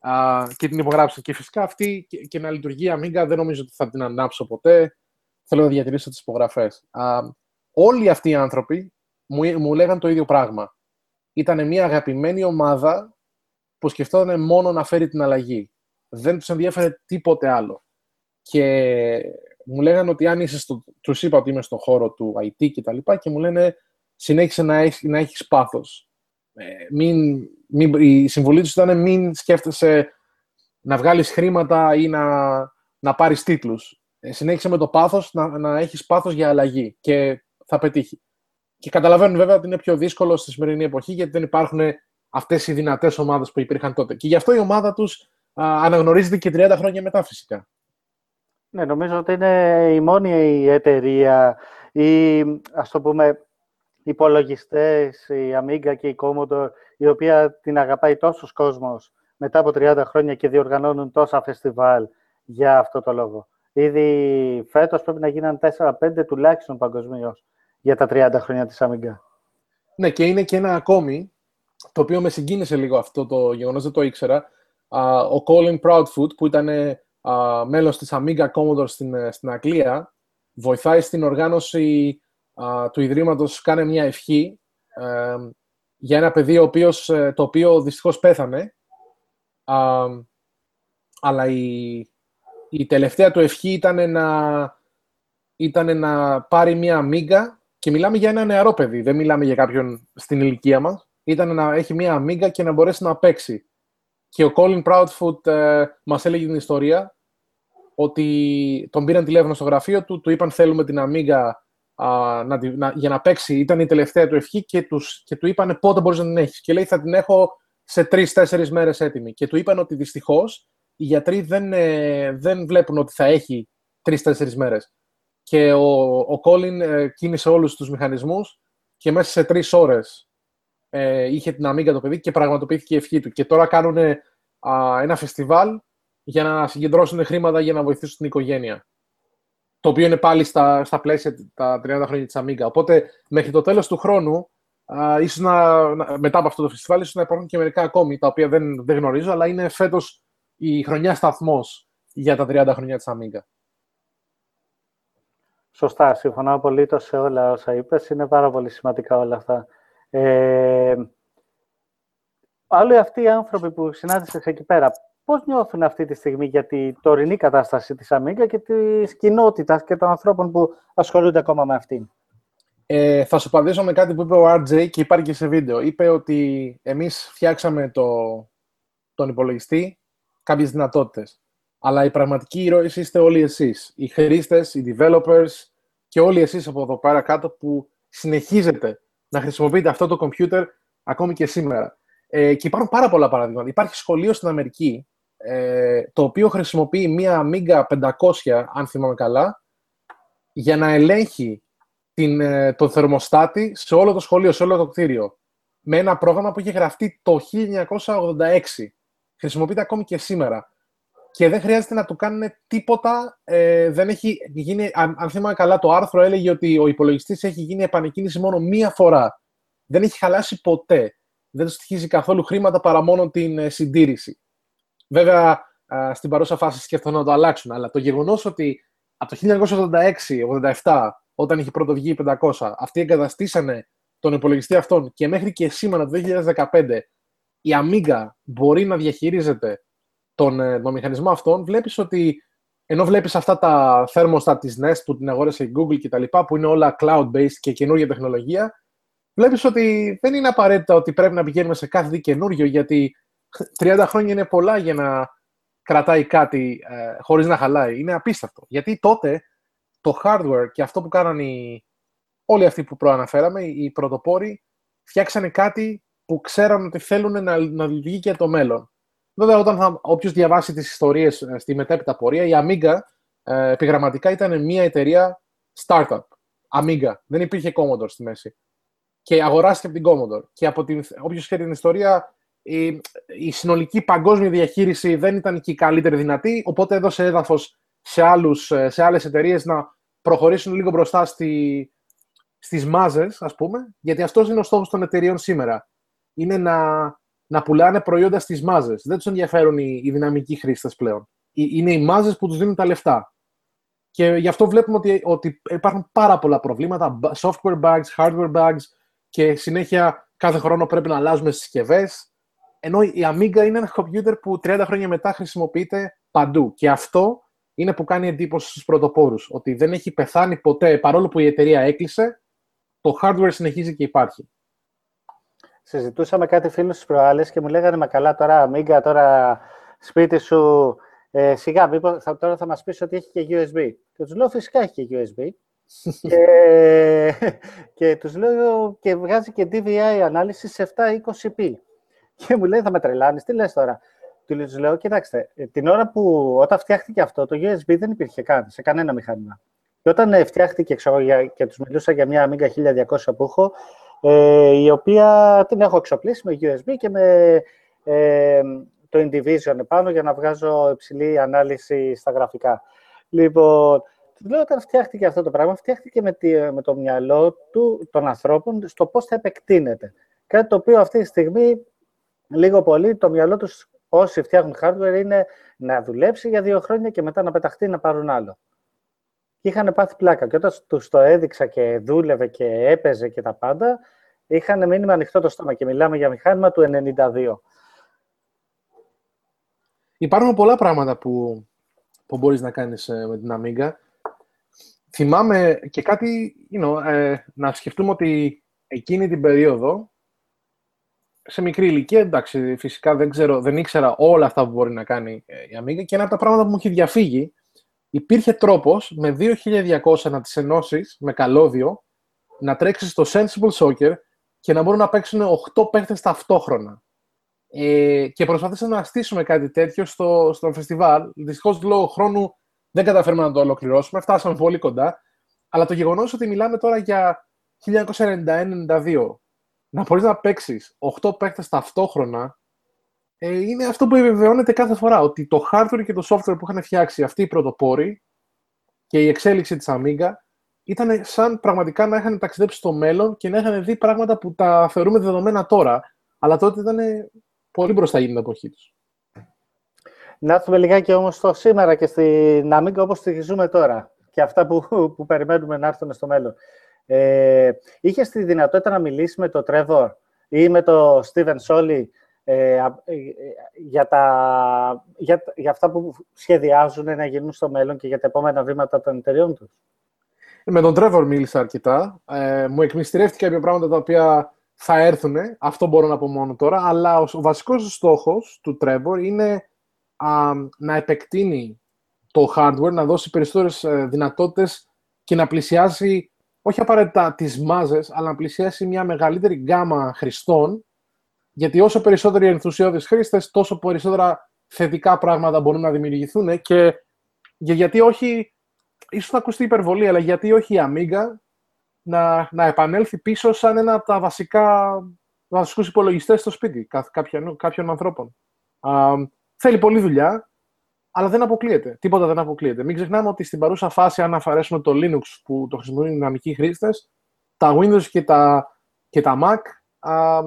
Uh, και την υπογράψα. Και φυσικά αυτή και, και να λειτουργεί η Amiga δεν νομίζω ότι θα την ανάψω ποτέ. Θέλω να διατηρήσω τις υπογραφές. Uh, όλοι αυτοί οι άνθρωποι μου, μου λέγαν το ίδιο πράγμα. Ήταν μια αγαπημένη ομάδα που σκεφτόταν μόνο να φέρει την αλλαγή. Δεν τους ενδιαφέρε τίποτε άλλο. Και μου λέγανε ότι αν είσαι στο... Τους είπα ότι είμαι στον χώρο του IT και τα λοιπά και μου λένε συνέχισε να έχεις, να έχεις πάθος. Ε, μην, μην, η συμβουλή τους ήταν μην σκέφτεσαι να βγάλεις χρήματα ή να, να πάρεις τίτλους. Ε, συνέχισε με το πάθος να, να έχεις πάθος για αλλαγή και θα πετύχει. Και καταλαβαίνουν βέβαια ότι είναι πιο δύσκολο στη σημερινή εποχή γιατί δεν υπάρχουν αυτές οι δυνατές ομάδες που υπήρχαν τότε. Και γι' αυτό η ομάδα τους αναγνωρίζεται και 30 χρόνια μετά φυσικά. Ναι, νομίζω ότι είναι η μόνη η εταιρεία ή ας το πούμε υπολογιστές, η Amiga και η Commodore, η οποία την αγαπάει τόσο κόσμος μετά από 30 χρόνια και διοργανώνουν τόσα φεστιβάλ για αυτό το λόγο. Ήδη φέτος πρέπει να γίνουν 4-5 τουλάχιστον παγκοσμίως για τα 30 χρόνια της Amiga. Ναι, και είναι και ένα ακόμη, το οποίο με συγκίνησε λίγο αυτό το γεγονός, δεν το ήξερα. ο Colin Proudfoot, που ήταν uh, μέλος της Amiga Commodore στην, ε, στην Αγγλία, βοηθάει στην οργάνωση του Ιδρύματος «Κάνε μια ευχή» ε, για ένα παιδί ο οποίος, ε, το οποίο δυστυχώς πέθανε. αλλά η, η τελευταία του ευχή ήταν να, ήταν να πάρει μια μίγκα και μιλάμε για ένα νεαρό παιδί, δεν μιλάμε για κάποιον στην ηλικία μας. Ήταν να έχει μια μίγκα και να μπορέσει να παίξει. Και ο Colin Proudfoot ε, μας έλεγε την ιστορία ότι τον πήραν τηλέφωνο στο γραφείο του, του είπαν θέλουμε την Amiga α, να, να, για να παίξει. Ήταν η τελευταία του ευχή και, τους, και του είπαν πότε μπορείς να την έχεις; Και λέει θα την έχω σε τρει-τέσσερι μέρες έτοιμη. Και του είπαν ότι δυστυχώς οι γιατροί δεν, ε, δεν βλέπουν ότι θα έχει τρει-τέσσερι μέρες. Και ο, ο Colin ε, κίνησε όλους τους μηχανισμούς και μέσα σε τρεις ώρες ε, είχε την Amiga το παιδί και πραγματοποιήθηκε η ευχή του. Και τώρα κάνουν ένα φεστιβάλ για να συγκεντρώσουν χρήματα για να βοηθήσουν την οικογένεια. Το οποίο είναι πάλι στα, στα πλαίσια τα 30 χρόνια της Amiga. Οπότε μέχρι το τέλος του χρόνου, α, ίσως να, μετά από αυτό το φεστιβάλ, ίσως να υπάρχουν και μερικά ακόμη, τα οποία δεν, δεν γνωρίζω, αλλά είναι φέτος η χρονιά σταθμός για τα 30 χρόνια της Amiga. Σωστά, συμφωνώ απολύτως σε όλα όσα είπες. Είναι πάρα πολύ σημαντικά όλα αυτά. Ε, όλοι αυτοί οι άνθρωποι που συνάντησες εκεί πέρα, πώς νιώθουν αυτή τη στιγμή για τη τωρινή κατάσταση της Amiga και της κοινότητας και των ανθρώπων που ασχολούνται ακόμα με αυτήν; Ε, θα σου απαντήσω με κάτι που είπε ο RJ και υπάρχει και σε βίντεο. Είπε ότι εμείς φτιάξαμε το, τον υπολογιστή κάποιες δυνατότητες. Αλλά οι πραγματικοί ήρωες είστε όλοι εσείς. Οι χρήστες, οι developers και όλοι εσείς από εδώ πέρα κάτω που συνεχίζετε να χρησιμοποιείτε αυτό το computer ακόμη και σήμερα. Ε, και υπάρχουν πάρα πολλά παραδείγματα. Υπάρχει σχολείο στην Αμερική ε, το οποίο χρησιμοποιεί μία Amiga 500, αν θυμάμαι καλά, για να ελέγχει την, ε, τον θερμοστάτη σε όλο το σχολείο, σε όλο το κτίριο. Με ένα πρόγραμμα που είχε γραφτεί το 1986. Χρησιμοποιείται ακόμη και σήμερα. Και δεν χρειάζεται να του κάνουν τίποτα. Ε, δεν έχει γίνει, αν, αν θυμάμαι καλά, το άρθρο έλεγε ότι ο υπολογιστής έχει γίνει επανεκκίνηση μόνο μία φορά. Δεν έχει χαλάσει ποτέ. Δεν του στοιχίζει καθόλου χρήματα παρά μόνο την ε, συντήρηση. Βέβαια, στην παρούσα φάση σκέφτονται να το αλλάξουν, αλλά το γεγονός ότι από το 1986-87, όταν είχε πρώτο βγει η 500, αυτοί εγκαταστήσανε τον υπολογιστή αυτόν και μέχρι και σήμερα, το 2015, η Amiga μπορεί να διαχειρίζεται τον, ε, τον μηχανισμό αυτόν, βλέπεις ότι ενώ βλέπεις αυτά τα thermostat της Nest που την αγόρασε η Google και τα λοιπά, που είναι όλα cloud-based και καινούργια τεχνολογία, βλέπεις ότι δεν είναι απαραίτητα ότι πρέπει να πηγαίνουμε σε κάθε καινούριο, γιατί 30 χρόνια είναι πολλά για να κρατάει κάτι ε, χωρίς να χαλάει. Είναι απίστευτο. Γιατί τότε το hardware και αυτό που κάναν οι, όλοι αυτοί που προαναφέραμε, οι πρωτοπόροι, φτιάξανε κάτι που ξέραν ότι θέλουν να, να λειτουργεί και το μέλλον. Βέβαια, όταν θα, όποιος διαβάσει τις ιστορίες ε, στη μετέπειτα πορεία, η Amiga ε, επιγραμματικά ήταν μια εταιρεία startup. Amiga. Δεν υπήρχε Commodore στη μέση. Και αγοράστηκε από την Commodore. Και από την, όποιος ξέρει την ιστορία, η, η συνολική παγκόσμια διαχείριση δεν ήταν και η καλύτερη δυνατή, οπότε έδωσε έδαφος σε, άλλους, ε, σε άλλες εταιρείες να προχωρήσουν λίγο μπροστά στη, στις μάζες, ας πούμε, γιατί αυτός είναι ο στόχος των εταιρείων σήμερα. Είναι να, να πουλάνε προϊόντα στις μάζες. Δεν τους ενδιαφέρουν οι, οι δυναμικοί χρήστες πλέον. Είναι οι μάζες που τους δίνουν τα λεφτά. Και γι' αυτό βλέπουμε ότι, ότι υπάρχουν πάρα πολλά προβλήματα, software bugs, hardware bugs και συνέχεια κάθε χρόνο πρέπει να αλλάζουμε συσκευές. Ενώ η Amiga είναι ένα computer που 30 χρόνια μετά χρησιμοποιείται παντού. Και αυτό είναι που κάνει εντύπωση στους πρωτοπόρους, ότι δεν έχει πεθάνει ποτέ, παρόλο που η εταιρεία έκλεισε, το hardware συνεχίζει και υπάρχει. Συζητούσαμε κάτι φίλους στις προάλλες και μου λέγανε, μα καλά τώρα Amiga, τώρα σπίτι σου, ε, σιγά, μήπως θα, τώρα θα μας πεις ότι έχει και USB. Και τους λέω, φυσικά έχει και USB. και, και τους λέω και βγάζει και DVI ανάλυση σε 720p. Και μου λέει, θα με τρελάνεις, τι λες τώρα. Του λέω, κοιτάξτε, ε, την ώρα που όταν φτιάχτηκε αυτό, το USB δεν υπήρχε καν σε κανένα μηχάνημα. Και όταν ε, φτιάχτηκε ξέρω, και τους μιλούσα για μια Amiga 1200 που έχω, ε, η οποία την έχω εξοπλίσει με USB και με ε, το Indivision επάνω για να βγάζω υψηλή ανάλυση στα γραφικά. Λοιπόν, του λέω όταν φτιάχτηκε αυτό το πράγμα, φτιάχτηκε με, με το μυαλό του, των ανθρώπων στο πώς θα επεκτείνεται. Κάτι το οποίο αυτή τη στιγμή, λίγο πολύ, το μυαλό τους όσοι φτιάχνουν hardware είναι να δουλέψει για δύο χρόνια και μετά να πεταχτεί να πάρουν άλλο. Και είχαν πάθει πλάκα. Και όταν τους το έδειξα και δούλευε και έπαιζε και τα πάντα, είχαν μείνει με ανοιχτό το στόμα και μιλάμε για μηχάνημα του 92. Υπάρχουν πολλά πράγματα που, που μπορείς να κάνεις ε, με την Amiga. Θυμάμαι και κάτι, you know, ε, να σκεφτούμε ότι εκείνη την περίοδο σε μικρή ηλικία, εντάξει, φυσικά δεν, ξέρω, δεν ήξερα όλα αυτά που μπορεί να κάνει ε, η Amiga και ένα από τα πράγματα που μου έχει διαφύγει, υπήρχε τρόπος με 2200 να τις ενώσεις με καλώδιο, να τρέξεις στο Sensible Soccer και να μπορούν να παίξουν 8 παίχτες ταυτόχρονα. Ε, και προσπαθήσαμε να στήσουμε κάτι τέτοιο στο, στο φεστιβάλ. Δυστυχώς λόγω χρόνου δεν καταφέρουμε να το ολοκληρώσουμε. Φτάσαμε πολύ κοντά. Αλλά το γεγονός ότι μιλάμε τώρα για 1991-92 να μπορείς να παίξεις 8 παίκτε ταυτόχρονα, ε, είναι αυτό που επιβεβαιώνεται κάθε φορά. Ότι το hardware και το software που είχαν φτιάξει αυτοί οι πρωτοπόροι και η εξέλιξη της Amiga ήταν σαν πραγματικά να είχαν ταξιδέψει στο μέλλον και να είχαν δει πράγματα που τα θεωρούμε δεδομένα τώρα. Αλλά τότε ήταν πολύ μπροστά για την εποχή τους. Να έρθουμε λιγάκι όμως στο σήμερα και στην Amiga όπως τη ζούμε τώρα και αυτά που, που περιμένουμε να έρθουν στο μέλλον. Ε, είχες τη δυνατότητα να μιλήσεις με τον Τρέβορ ή με τον Στίβεν Σόλι ε, ε, για, τα, για, για αυτά που σχεδιάζουν να γίνουν στο μέλλον και για τα επόμενα βήματα των εταιριών τους. Με τον Τρέβορ μίλησα αρκετά. Ε, μου εκμυστηρεύτηκε κάποια πράγματα τα οποία θα έρθουν. Αυτό μπορώ να πω μόνο τώρα. Αλλά ο, ο βασικός στόχος του Τρέβορ είναι α, να επεκτείνει το hardware, να δώσει περισσότερες ε, δυνατότητες και να πλησιάσει όχι απαραίτητα τις μάζες, αλλά να πλησιάσει μια μεγαλύτερη γκάμα χρηστών, γιατί όσο περισσότεροι ενθουσιώδεις χρήστες, τόσο περισσότερα θετικά πράγματα μπορούν να δημιουργηθούν και γιατί όχι, ίσως θα ακουστεί υπερβολή, αλλά γιατί όχι η Amiga να, να επανέλθει πίσω σαν ένα από τα βασικά βασικούς υπολογιστές στο σπίτι κάποιων, κάποιων ανθρώπων. Α, θέλει πολλή δουλειά, αλλά δεν αποκλείεται. Τίποτα δεν αποκλείεται. Μην ξεχνάμε ότι στην παρούσα φάση, αν αφαιρέσουμε το Linux που το χρησιμοποιούν οι δυναμικοί χρήστες, τα Windows και τα, και τα Mac α,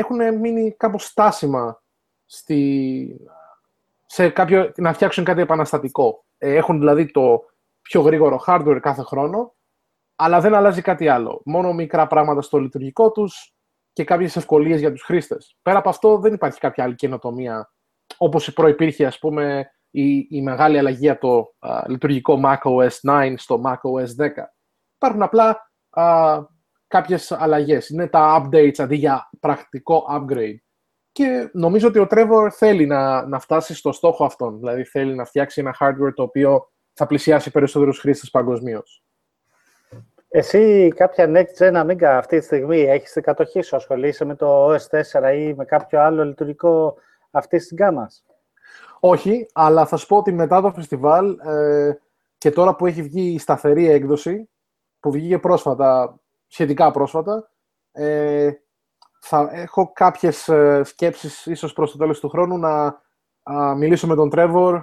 έχουν μείνει κάπως στάσιμα στη, σε κάποιο, να φτιάξουν κάτι επαναστατικό. Ε, έχουν δηλαδή το πιο γρήγορο hardware κάθε χρόνο, αλλά δεν αλλάζει κάτι άλλο. Μόνο μικρά πράγματα στο λειτουργικό τους και κάποιες ευκολίες για τους χρήστες. Πέρα από αυτό δεν υπάρχει κάποια άλλη καινοτομία όπως προϋπήρχε, ας πούμε, η, η μεγάλη αλλαγή από το α, λειτουργικό macOS 9 στο macOS 10. Υπάρχουν απλά α, κάποιες αλλαγές. Είναι τα updates αντί για πρακτικό upgrade. και νομίζω ότι ο Trevor θέλει να, να φτάσει στο στόχο αυτόν. Δηλαδή θέλει να φτιάξει ένα hardware το οποίο θα πλησιάσει περισσότερους χρήστες παγκοσμίως. Εσύ κάποια next gen Amiga αυτή τη στιγμή έχεις την κατοχή σου, ασχολείσαι με το OS4 ή με κάποιο άλλο λειτουργικό αυτή της γκάμα. Όχι, αλλά θα σου πω ότι μετά το φεστιβάλ ε, και τώρα που έχει βγει η σταθερή έκδοση, που βγήκε πρόσφατα, σχετικά πρόσφατα, ε, θα έχω κάποιες ε, σκέψεις ίσως προς το τέλος του χρόνου να μιλήσω με τον Trevor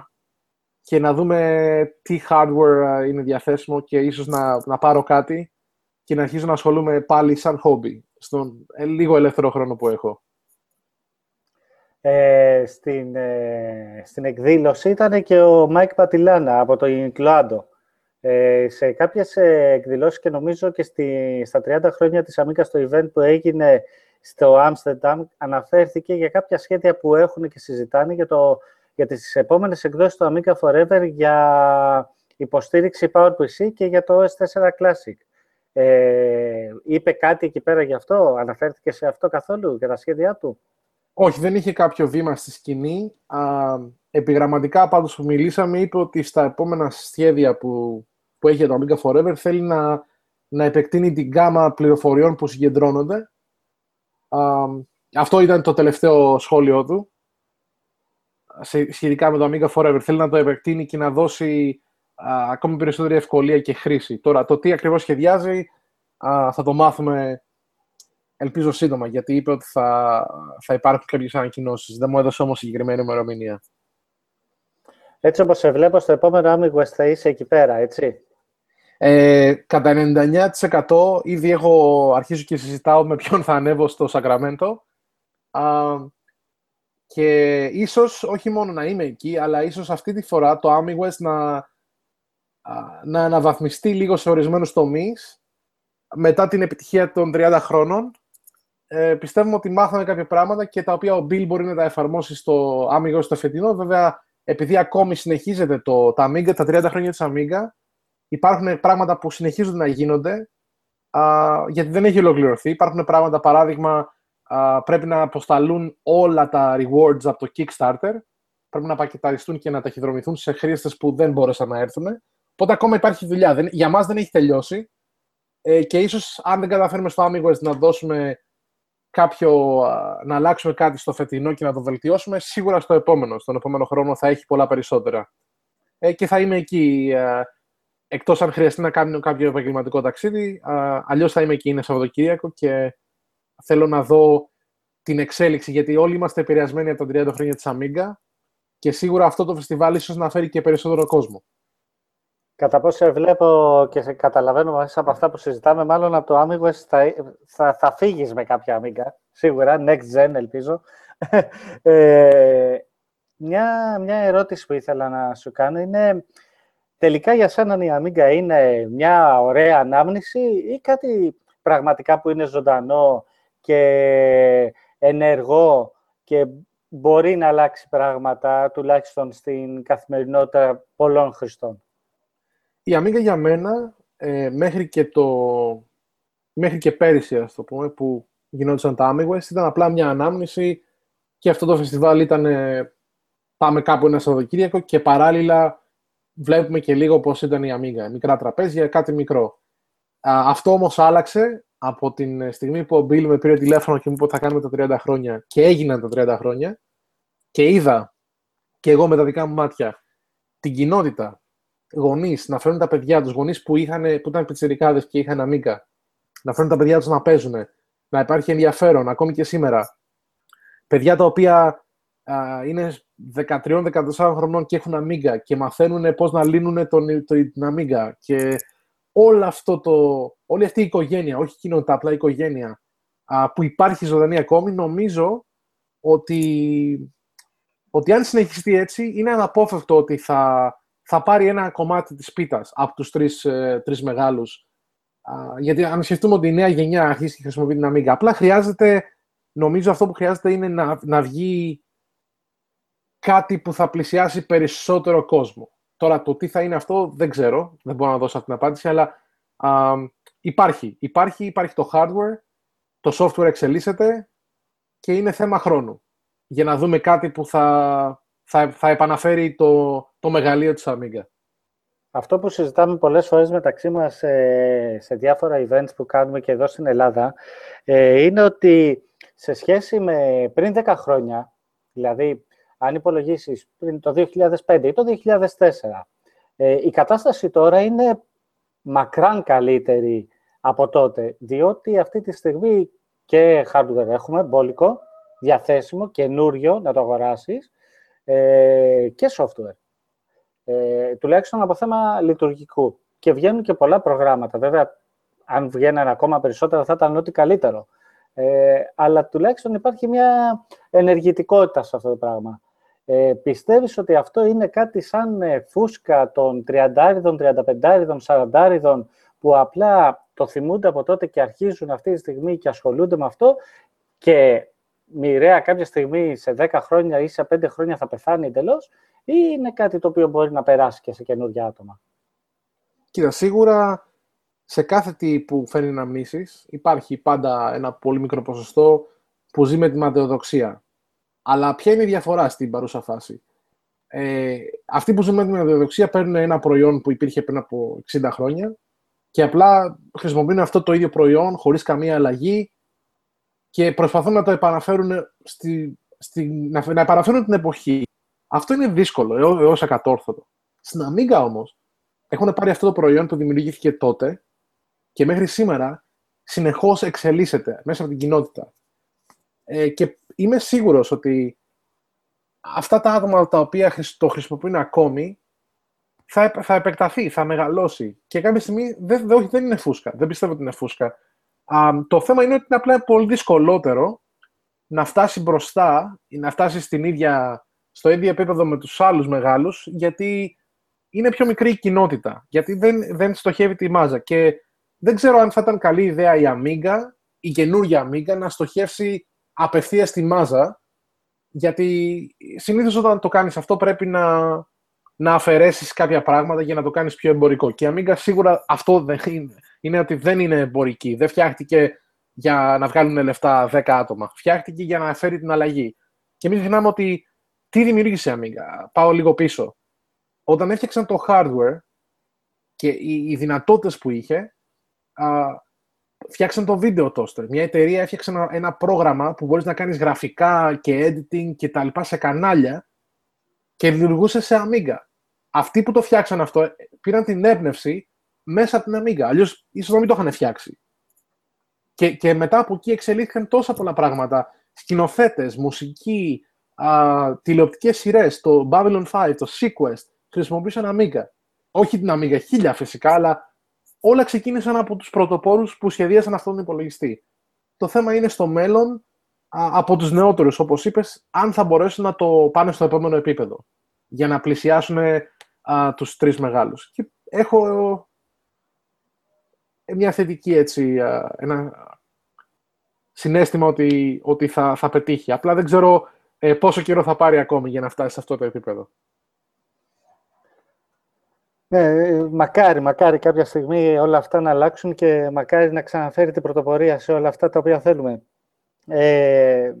και να δούμε τι hardware είναι διαθέσιμο και ίσως να, να πάρω κάτι και να αρχίσω να ασχολούμαι πάλι σαν hobby, στον ε, λίγο ελεύθερο χρόνο που έχω. Ε, στην, ε, στην εκδήλωση ήταν και ο Mike Battilana από την Cloanto. Ε, σε κάποιες ε, εκδηλώσεις και νομίζω και στη, στα 30 χρόνια της Amiga στο event που έγινε στο Άμστερνταμ αναφέρθηκε για κάποια σχέδια που έχουν και συζητάνε για, το, για τις επόμενες εκδόσεις του Amiga Forever για υποστήριξη PowerPC και για το OS4 Classic. Ε, είπε κάτι εκεί πέρα γι' αυτό, αναφέρθηκε σε αυτό καθόλου για τα σχέδιά του; Όχι, δεν είχε κάποιο βήμα στη σκηνή. Α, επιγραμματικά πάντως που μιλήσαμε είπε ότι στα επόμενα σχέδια που, που έχει για το Amiga Forever θέλει να, να επεκτείνει την γάμα πληροφοριών που συγκεντρώνονται. Α, αυτό ήταν το τελευταίο σχόλιο του σχετικά με το Amiga Forever. Θέλει να το επεκτείνει και να δώσει α, ακόμη περισσότερη ευκολία και χρήση. Τώρα, το τι ακριβώς σχεδιάζει α, θα το μάθουμε ελπίζω σύντομα, γιατί είπε ότι θα, θα υπάρχουν κάποιες ανακοινώσεις. Δεν μου έδωσε όμως συγκεκριμένη ημερομηνία. Έτσι όπως σε βλέπω, στο επόμενο Amiga θα είσαι εκεί πέρα, έτσι. Ε, κατά 99% ήδη έχω αρχίσει και συζητάω με ποιον θα ανέβω στο Σακραμέντο. και ίσως, όχι μόνο να είμαι εκεί, αλλά ίσως αυτή τη φορά το Amigwest να, να αναβαθμιστεί λίγο σε ορισμένους τομείς μετά την επιτυχία των 30 χρόνων ε, πιστεύουμε ότι μάθαμε κάποια πράγματα και τα οποία ο Bill μπορεί να τα εφαρμόσει στο Amiga στο φετινό. Βέβαια, επειδή ακόμη συνεχίζεται το, τα Amiga, τα 30 χρόνια της Amiga, υπάρχουν πράγματα που συνεχίζονται να γίνονται, α, γιατί δεν έχει ολοκληρωθεί. Υπάρχουν πράγματα, παράδειγμα, α, πρέπει να αποσταλούν όλα τα rewards από το Kickstarter, πρέπει να πακεταριστούν και να ταχυδρομηθούν σε χρήστες που δεν μπόρεσαν να έρθουν. Οπότε ακόμα υπάρχει δουλειά. Δεν, για μας δεν έχει τελειώσει. Ε, και ίσως αν δεν καταφέρουμε στο Amiga να δώσουμε κάποιο, να αλλάξουμε κάτι στο φετινό και να το βελτιώσουμε, σίγουρα στο επόμενο. Στον επόμενο χρόνο θα έχει πολλά περισσότερα. Ε, και θα είμαι εκεί, ε, εκτός αν χρειαστεί να κάνω κάποιο επαγγελματικό ταξίδι, ε, αλλιώς θα είμαι εκεί, είναι Σαββατοκύριακο και θέλω να δω την εξέλιξη, γιατί όλοι είμαστε επηρεασμένοι από τα 30 χρόνια της Amiga και σίγουρα αυτό το φεστιβάλ ίσως να φέρει και περισσότερο κόσμο. Κατά πόσο βλέπω και σε καταλαβαίνω μέσα από αυτά που συζητάμε, μάλλον από το Amiga θα, θα, θα φύγεις με κάποια Amiga, σίγουρα, next gen ελπίζω. ε, μια, μια ερώτηση που ήθελα να σου κάνω είναι, τελικά για σένα η Amiga είναι μια ωραία ανάμνηση ή κάτι πραγματικά που είναι ζωντανό και ενεργό και μπορεί να αλλάξει πράγματα, τουλάχιστον στην καθημερινότητα πολλών χρηστών; Η Amiga για μένα, ε, μέχρι, και το, μέχρι και πέρυσι, ας το πούμε, που γινόντουσαν τα Amigos, ήταν απλά μια ανάμνηση και αυτό το φεστιβάλ ήταν ε, πάμε κάπου ένα Σαββατοκύριακο και παράλληλα βλέπουμε και λίγο πώς ήταν η Amiga. Μικρά τραπέζια, κάτι μικρό. αυτό όμως άλλαξε από την στιγμή που ο Μπίλ με πήρε τηλέφωνο και μου είπε ότι θα κάνουμε τα 30 χρόνια και έγιναν τα 30 χρόνια και είδα και εγώ με τα δικά μου μάτια την κοινότητα γονείς να φέρουν τα παιδιά τους, γονείς που, που ήταν πιτσιρικάδες και είχαν αμίκα, να φέρουν τα παιδιά τους να παίζουν, να υπάρχει ενδιαφέρον ακόμη και σήμερα. Παιδιά τα οποία α, είναι 13-14 χρονών και έχουν αμίγκα και μαθαίνουν πώς να λύνουν τον, το, την αμίγκα. Και όλο αυτό το, όλη αυτή η οικογένεια, όχι κοινότητα, απλά η οικογένεια, α, που υπάρχει ζωντανή ακόμη, νομίζω ότι, ότι αν συνεχιστεί έτσι, είναι αναπόφευκτο ότι θα, θα πάρει ένα κομμάτι της πίτας από τους τρεις, ε, τρεις μεγάλους. γιατί αν σκεφτούμε ότι η νέα γενιά αρχίσει και χρησιμοποιεί την Amiga, απλά χρειάζεται, νομίζω αυτό που χρειάζεται είναι να, να βγει κάτι που θα πλησιάσει περισσότερο κόσμο. Τώρα το τι θα είναι αυτό δεν ξέρω, δεν μπορώ να δώσω αυτή την απάντηση, αλλά α, υπάρχει. υπάρχει. Υπάρχει το hardware, το software εξελίσσεται και είναι θέμα χρόνου. για να δούμε κάτι που θα, θα, θα επαναφέρει το, το μεγαλείο της Amiga. Αυτό που συζητάμε πολλές φορές μεταξύ μας σε διάφορα events που κάνουμε και εδώ στην Ελλάδα ε, είναι ότι σε σχέση με πριν 10 χρόνια, δηλαδή αν υπολογίσεις πριν το 2005 ή το 2004, ε, η κατάσταση τώρα είναι μακράν καλύτερη από τότε, διότι αυτή τη στιγμή και hardware έχουμε, μπόλικο, διαθέσιμο, καινούριο να το αγοράσεις ε, και software. Ε, τουλάχιστον από θέμα λειτουργικού. Και βγαίνουν και πολλά προγράμματα. Βέβαια, αν βγαίνουν ακόμα περισσότερα θα ήταν ό,τι καλύτερο. Ε, αλλά τουλάχιστον υπάρχει μια ενεργητικότητα σε αυτό το πράγμα. Ε, πιστεύεις ότι αυτό είναι κάτι σαν ε, φούσκα των 30, 35, 40 που απλά το θυμούνται από τότε και αρχίζουν αυτή τη στιγμή και ασχολούνται με αυτό και μοιραία κάποια στιγμή σε 10 χρόνια ή σε 5 χρόνια θα πεθάνει εντελώς, ή είναι κάτι το οποίο μπορεί να περάσει και σε καινούργια άτομα. Κοίτα, σίγουρα σε κάθε τι που φέρνει να μνήσεις υπάρχει πάντα ένα πολύ μικρό ποσοστό που ζει με τη ματαιοδοξία. Αλλά ποια είναι η διαφορά στην παρούσα φάση; Ε, αυτοί που ζουν με τη ματαιοδοξία παίρνουν ένα προϊόν που υπήρχε πριν από 60 χρόνια και απλά χρησιμοποιούν αυτό το ίδιο προϊόν χωρίς καμία αλλαγή και προσπαθούν να το επαναφέρουν στη, στη, να, να επαναφέρουν την εποχή. Αυτό είναι δύσκολο έω ακατόρθωτο. Στην Amiga όμως έχουν πάρει αυτό το προϊόν που δημιουργήθηκε τότε και μέχρι σήμερα συνεχώς εξελίσσεται μέσα από την κοινότητα. Ε, και είμαι σίγουρος ότι αυτά τα άτομα τα οποία το χρησιμοποιούν ακόμη θα, θα επεκταθεί, θα μεγαλώσει. Και κάποια στιγμή δεν, δεν, δεν είναι φούσκα. Δεν πιστεύω ότι είναι φούσκα. Α, το θέμα είναι ότι είναι απλά πολύ δυσκολότερο να φτάσει μπροστά ή να φτάσει στην ίδια, στο ίδιο επίπεδο με τους άλλους μεγάλους, γιατί είναι πιο μικρή η κοινότητα, γιατί δεν, δεν στοχεύει τη μάζα. Και δεν ξέρω αν θα ήταν καλή ιδέα η Amiga, η καινούργια Amiga, να στοχεύσει απευθείας στη μάζα, γιατί συνήθως όταν το κάνεις αυτό πρέπει να, να αφαιρέσεις κάποια πράγματα για να το κάνεις πιο εμπορικό. Και η Amiga σίγουρα αυτό δεν είναι. Είναι ότι δεν είναι εμπορική. Δεν φτιάχτηκε για να βγάλουν λεφτά 10 άτομα. Φτιάχτηκε για να φέρει την αλλαγή. Και μην ξεχνάμε ότι τι δημιούργησε η Amiga; Πάω λίγο πίσω. Όταν έφτιαξαν το hardware και οι, οι δυνατότητες που είχε, α, φτιάξαν το video toaster. Μια εταιρεία έφτιαξε ένα, ένα πρόγραμμα που μπορείς να κάνεις γραφικά και editing και τα λοιπά σε κανάλια και λειτουργούσε σε Amiga αυτοί που το φτιάξαν αυτό πήραν την έμπνευση μέσα από την Amiga. Αλλιώς ίσως να μην το είχαν φτιάξει. Και, και μετά από εκεί εξελίχθηκαν τόσα πολλά πράγματα. Σκηνοθέτες, μουσική, τηλεοπτικές σειρές, το Babylon 5, το Sequest, χρησιμοποίησαν Amiga. Όχι την Amiga, χίλια φυσικά, αλλά όλα ξεκίνησαν από τους πρωτοπόρους που σχεδίασαν αυτόν τον υπολογιστή. Το θέμα είναι στο μέλλον, από τους νεότερους, όπως είπες, αν θα μπορέσουν να το πάνε στο επόμενο επίπεδο. Για να πλησιάσουν α, τους τρεις μεγάλους. Και έχω ε, μια θετική έτσι, ένα συνέστημα ότι, ότι θα, θα πετύχει. Απλά δεν ξέρω ε, πόσο καιρό θα πάρει ακόμη για να φτάσει σε αυτό το επίπεδο; Ναι, μακάρι, μακάρι κάποια στιγμή όλα αυτά να αλλάξουν και μακάρι να ξαναφέρει την πρωτοπορία σε όλα αυτά τα οποία θέλουμε. Ε,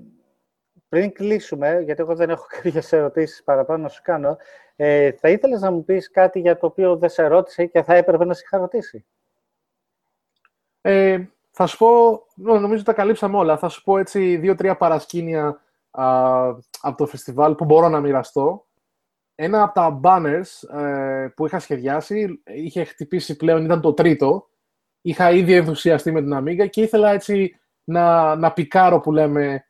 πριν κλείσουμε, γιατί εγώ δεν έχω κάποιες ερωτήσεις παραπάνω να σου κάνω, ε, θα ήθελες να μου πεις κάτι για το οποίο δεν σε ρώτησε και θα έπρεπε να σε είχα ρωτήσει; Ε, θα σου πω, νομίζω τα καλύψαμε όλα. Θα σου πω έτσι δύο-τρία παρασκήνια α, από το φεστιβάλ που μπορώ να μοιραστώ. Ένα από τα banners ε, που είχα σχεδιάσει, είχε χτυπήσει πλέον, ήταν το τρίτο. Είχα ήδη ενθουσιαστεί με την Amiga και ήθελα έτσι να, να πικάρω που λέμε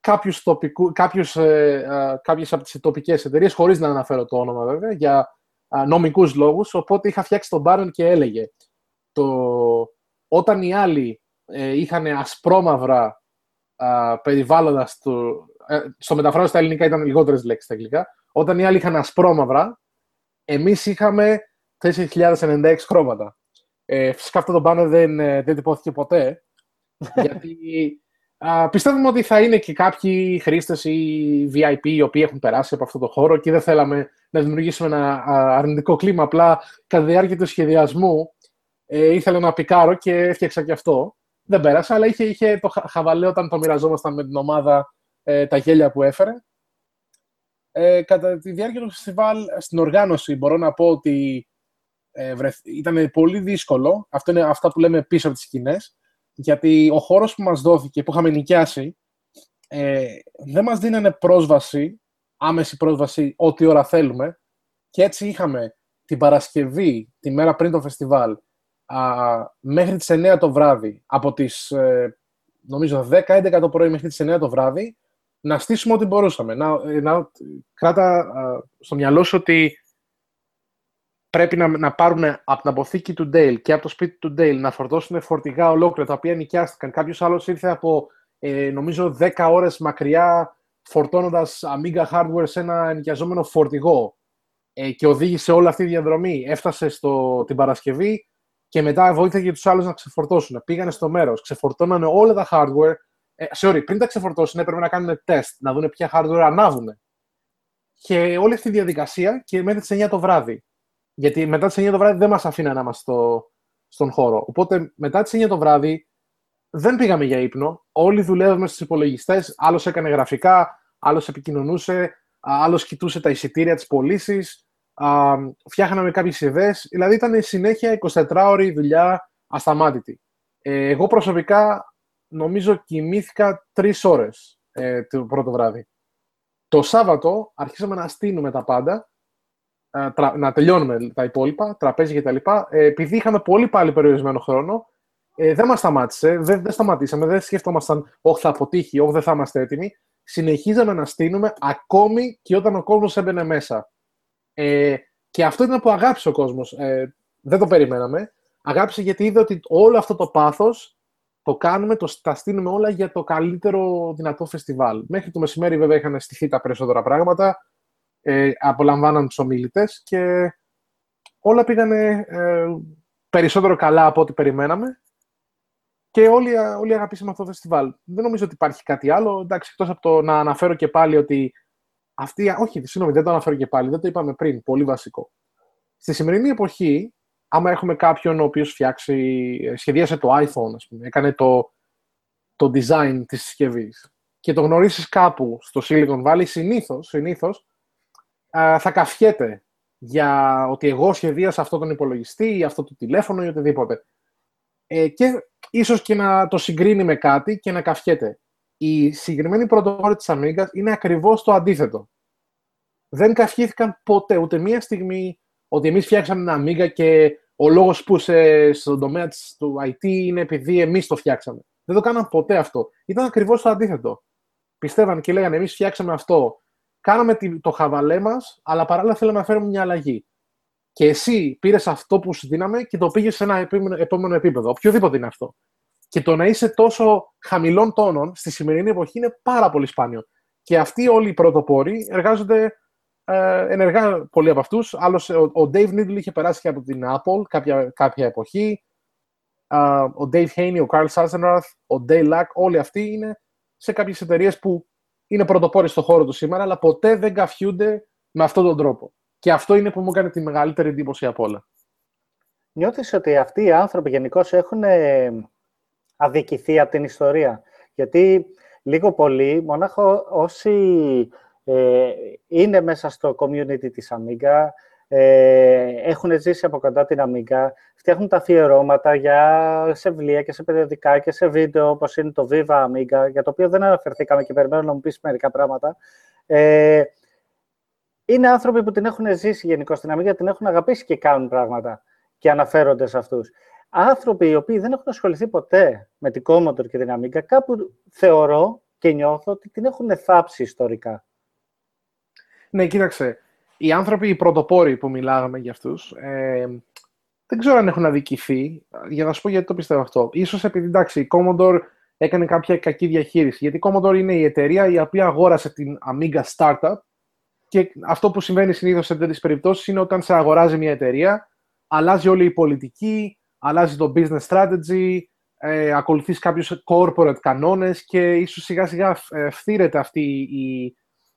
κάποιους, τοπικού, κάποιους, ε, ε, κάποιες από τις τοπικές εταιρείες, χωρίς να αναφέρω το όνομα βέβαια, για ε, νομικούς λόγους, οπότε είχα φτιάξει τον Baron και έλεγε το, όταν οι άλλοι ε, είχαν ασπρόμαυρα ε, περιβάλλοντας στο, ε, στο μεταφράζω στα ελληνικά ήταν λιγότερες λέξεις στα αγγλικά, όταν οι άλλοι είχαν ασπρόμαυρα, εμείς είχαμε 4.096 χρώματα. Ε, φυσικά αυτό το banner δεν, δεν τυπώθηκε ποτέ, γιατί πιστεύουμε ότι θα είναι και κάποιοι χρήστες ή VIP οι οποίοι έχουν περάσει από αυτό το χώρο και δεν θέλαμε να δημιουργήσουμε ένα αρνητικό κλίμα. Απλά κατά τη διάρκεια του σχεδιασμού ε, ήθελα να πικάρω και έφτιαξα και αυτό. Δεν πέρασε, αλλά είχε, είχε το χαβαλέ όταν το μοιραζόμασταν με την ομάδα ε, τα γέλια που έφερε. Ε, κατά τη διάρκεια του φεστιβάλ, στην οργάνωση, μπορώ να πω ότι ε, ήταν πολύ δύσκολο. Αυτό είναι αυτά που λέμε πίσω από τις σκηνές. Γιατί ο χώρος που μας δόθηκε, που είχαμε νοικιάσει, ε, δεν μας δίνανε πρόσβαση, άμεση πρόσβαση, ό,τι ώρα θέλουμε. Και έτσι είχαμε την Παρασκευή, τη μέρα πριν το φεστιβάλ, α, μέχρι τις 9 το βράδυ, από τις, ε, νομίζω, 10-11 το πρωί μέχρι τις 9 το βράδυ, να στήσουμε ό,τι μπορούσαμε. Να, ε, να κράτα α, στο μυαλό σου ότι πρέπει να, να πάρουν από την αποθήκη του Dale και από το σπίτι του Dale να φορτώσουν φορτηγά ολόκληρα τα οποία νοικιάστηκαν. Κάποιος άλλος ήρθε από ε, νομίζω 10 ώρες μακριά φορτώνοντας Amiga hardware σε ένα νοικιαζόμενο φορτηγό ε, και οδήγησε όλη αυτή τη διαδρομή. Έφτασε στο, την Παρασκευή και μετά βοήθησε για τους άλλους να ξεφορτώσουν. Πήγανε στο μέρος, ξεφορτώνανε όλα τα hardware. Ε, sorry, πριν τα ξεφορτώσουν έπρεπε να κάνουν τεστ, να δουν ποια hardware ανάβουν. Και όλη αυτή η διαδικασία και μέχρι τις 9 το βράδυ. Γιατί μετά τις 9 το βράδυ δεν μας αφήνανε να είμαστε στο, στον χώρο. Οπότε μετά τις 9 το βράδυ δεν πήγαμε για ύπνο. Όλοι δουλεύαμε στους υπολογιστές. Άλλος έκανε γραφικά, άλλος επικοινωνούσε, άλλος κοιτούσε τα εισιτήρια της πωλήσει. Φτιάχναμε κάποιες ιδέες. Δηλαδή ήταν συνέχεια 24 ώρη δουλειά ασταμάτητη. Ε, εγώ προσωπικά νομίζω κοιμήθηκα τρεις ώρες ε, το πρώτο βράδυ. Το Σάββατο αρχίσαμε να στείλουμε τα πάντα να τελειώνουμε τα υπόλοιπα, τραπέζι κτλ. Ε, επειδή είχαμε πολύ πάλι περιορισμένο χρόνο, ε, δεν μας σταμάτησε, δεν, δεν σταματήσαμε, δεν σκεφτόμασταν, Όχι, θα αποτύχει, Όχι, δεν θα είμαστε έτοιμοι. Συνεχίζαμε να στείλουμε ακόμη και όταν ο κόσμος έμπαινε μέσα. Ε, και αυτό ήταν που αγάπησε ο κόσμος. Ε, δεν το περιμέναμε. Αγάπησε γιατί είδε ότι όλο αυτό το πάθος το κάνουμε, το, τα στείλουμε όλα για το καλύτερο δυνατό φεστιβάλ. Μέχρι το μεσημέρι, βέβαια, είχαν στηθεί τα περισσότερα πράγματα ε, απολαμβάναν τους ομιλητές και όλα πήγανε ε, περισσότερο καλά από ό,τι περιμέναμε και όλοι, όλοι αγαπήσαμε αυτό το φεστιβάλ. Δεν νομίζω ότι υπάρχει κάτι άλλο, εντάξει, εκτός από το να αναφέρω και πάλι ότι αυτή, όχι, συγγνώμη, δεν το αναφέρω και πάλι, δεν το είπαμε πριν, πολύ βασικό. Στη σημερινή εποχή, άμα έχουμε κάποιον ο οποίος φτιάξει, σχεδίασε το iPhone, ας πούμε, έκανε το, το design της συσκευής και το γνωρίσεις κάπου στο Silicon Valley, συνήθως, συνήθως θα καφιέται για ότι εγώ σχεδίασα αυτό τον υπολογιστή ή αυτό το τηλέφωνο ή οτιδήποτε. Ε, και ίσως και να το συγκρίνει με κάτι και να καφιέται. Η συγκεκριμένη πρωτοβόρη της Amiga είναι ακριβώς το αντίθετο. Δεν καφιήθηκαν ποτέ, ούτε μία στιγμή, ότι εμείς φτιάξαμε ένα Amiga και ο λόγος που σε, στον τομέα της, του IT είναι επειδή εμείς το φτιάξαμε. Δεν το κάναν ποτέ αυτό. Ήταν ακριβώς το αντίθετο. Πιστεύαν και λέγανε εμείς φτιάξαμε αυτό κάναμε το χαβαλέ μας, αλλά παράλληλα θέλαμε να φέρουμε μια αλλαγή. Και εσύ πήρες αυτό που σου δίναμε και το πήγες σε ένα επόμενο επίπεδο. Οποιοδήποτε είναι αυτό. Και το να είσαι τόσο χαμηλών τόνων στη σημερινή εποχή είναι πάρα πολύ σπάνιο. Και αυτοί όλοι οι πρωτοπόροι εργάζονται ε, ενεργά πολλοί από αυτούς. Ο, ο Dave Needle είχε περάσει και από την Apple κάποια, κάποια εποχή. ο Dave Haney, ο Carl Sassenrath, ο Dale Lack, όλοι αυτοί είναι σε κάποιες εταιρείες που είναι πρωτοπόροι στον χώρο τους σήμερα, αλλά ποτέ δεν καφιούνται με αυτόν τον τρόπο. Και αυτό είναι που μου έκανε τη μεγαλύτερη εντύπωση από όλα. Νιώθεις ότι αυτοί οι άνθρωποι γενικώ έχουν ε, αδικηθεί από την ιστορία; Γιατί λίγο πολύ, μονάχο όσοι ε, είναι μέσα στο community της Amiga, ε, έχουν ζήσει από κοντά την Amiga, φτιάχνουν τα αφιερώματα για, σε βιβλία και σε περιοδικά και σε βίντεο, όπως είναι το Viva Amiga, για το οποίο δεν αναφερθήκαμε και περιμένω να μου πεις μερικά πράγματα. Ε, είναι άνθρωποι που την έχουν ζήσει γενικώ στην Amiga, την έχουν αγαπήσει και κάνουν πράγματα και αναφέρονται σε αυτούς. Άνθρωποι οι οποίοι δεν έχουν ασχοληθεί ποτέ με την Commodore και την Amiga, κάπου θεωρώ και νιώθω ότι την έχουν θάψει ιστορικά. Ναι, κοίταξε. Οι άνθρωποι, οι πρωτοπόροι που μιλάγαμε για αυτούς, ε, δεν ξέρω αν έχουν αδικηθεί, για να σου πω γιατί το πιστεύω αυτό. Ίσως επειδή, εντάξει, η Commodore έκανε κάποια κακή διαχείριση, γιατί η Commodore είναι η εταιρεία η οποία αγόρασε την Amiga Startup και αυτό που συμβαίνει συνήθως σε τέτοιες περιπτώσεις είναι όταν σε αγοράζει μια εταιρεία, αλλάζει όλη η πολιτική, αλλάζει το business strategy, ε, ακολουθείς κάποιους corporate κανόνες και ίσως σιγά σιγά ε, φθήρεται αυτή η,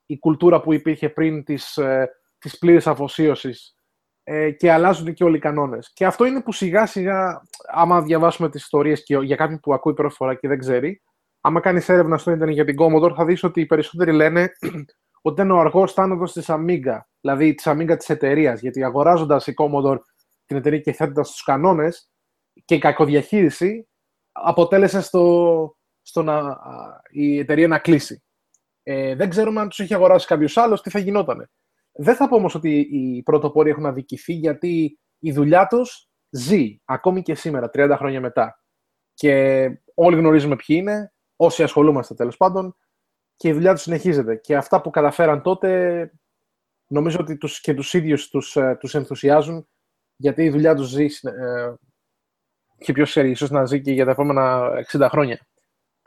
η κουλτούρα που υπήρχε πριν της, ε, της πλήρης αφοσίωσης ε, και αλλάζουν και όλοι οι κανόνες. Και αυτό είναι που σιγά σιγά, άμα διαβάσουμε τις ιστορίες και για κάποιον που ακούει πρώτη φορά και δεν ξέρει, άμα κάνεις έρευνα στο Ιντερνετ για την Commodore, θα δεις ότι οι περισσότεροι λένε ότι είναι ο αργός θάνατος της Amiga, δηλαδή της Amiga της εταιρείας. Γιατί αγοράζοντας η Commodore την εταιρεία και θέτοντας τους κανόνες και η κακοδιαχείριση, αποτέλεσε στο, στο να, η εταιρεία να κλείσει. Ε, δεν ξέρουμε αν τους έχει αγοράσει κάποιος άλλος, τι θα γινόταν. Δεν θα πω όμως ότι οι πρωτοπόροι έχουν αδικηθεί, γιατί η δουλειά τους ζει ακόμη και σήμερα, 30 χρόνια μετά. Και όλοι γνωρίζουμε ποιοι είναι, όσοι ασχολούμαστε τέλος πάντων, και η δουλειά τους συνεχίζεται. Και αυτά που καταφέραν τότε, νομίζω ότι τους, και τους ίδιους τους, ε, τους ενθουσιάζουν, γιατί η δουλειά τους ζει, ε, και ποιος ξέρει, ίσως να ζει και για τα επόμενα 60 χρόνια.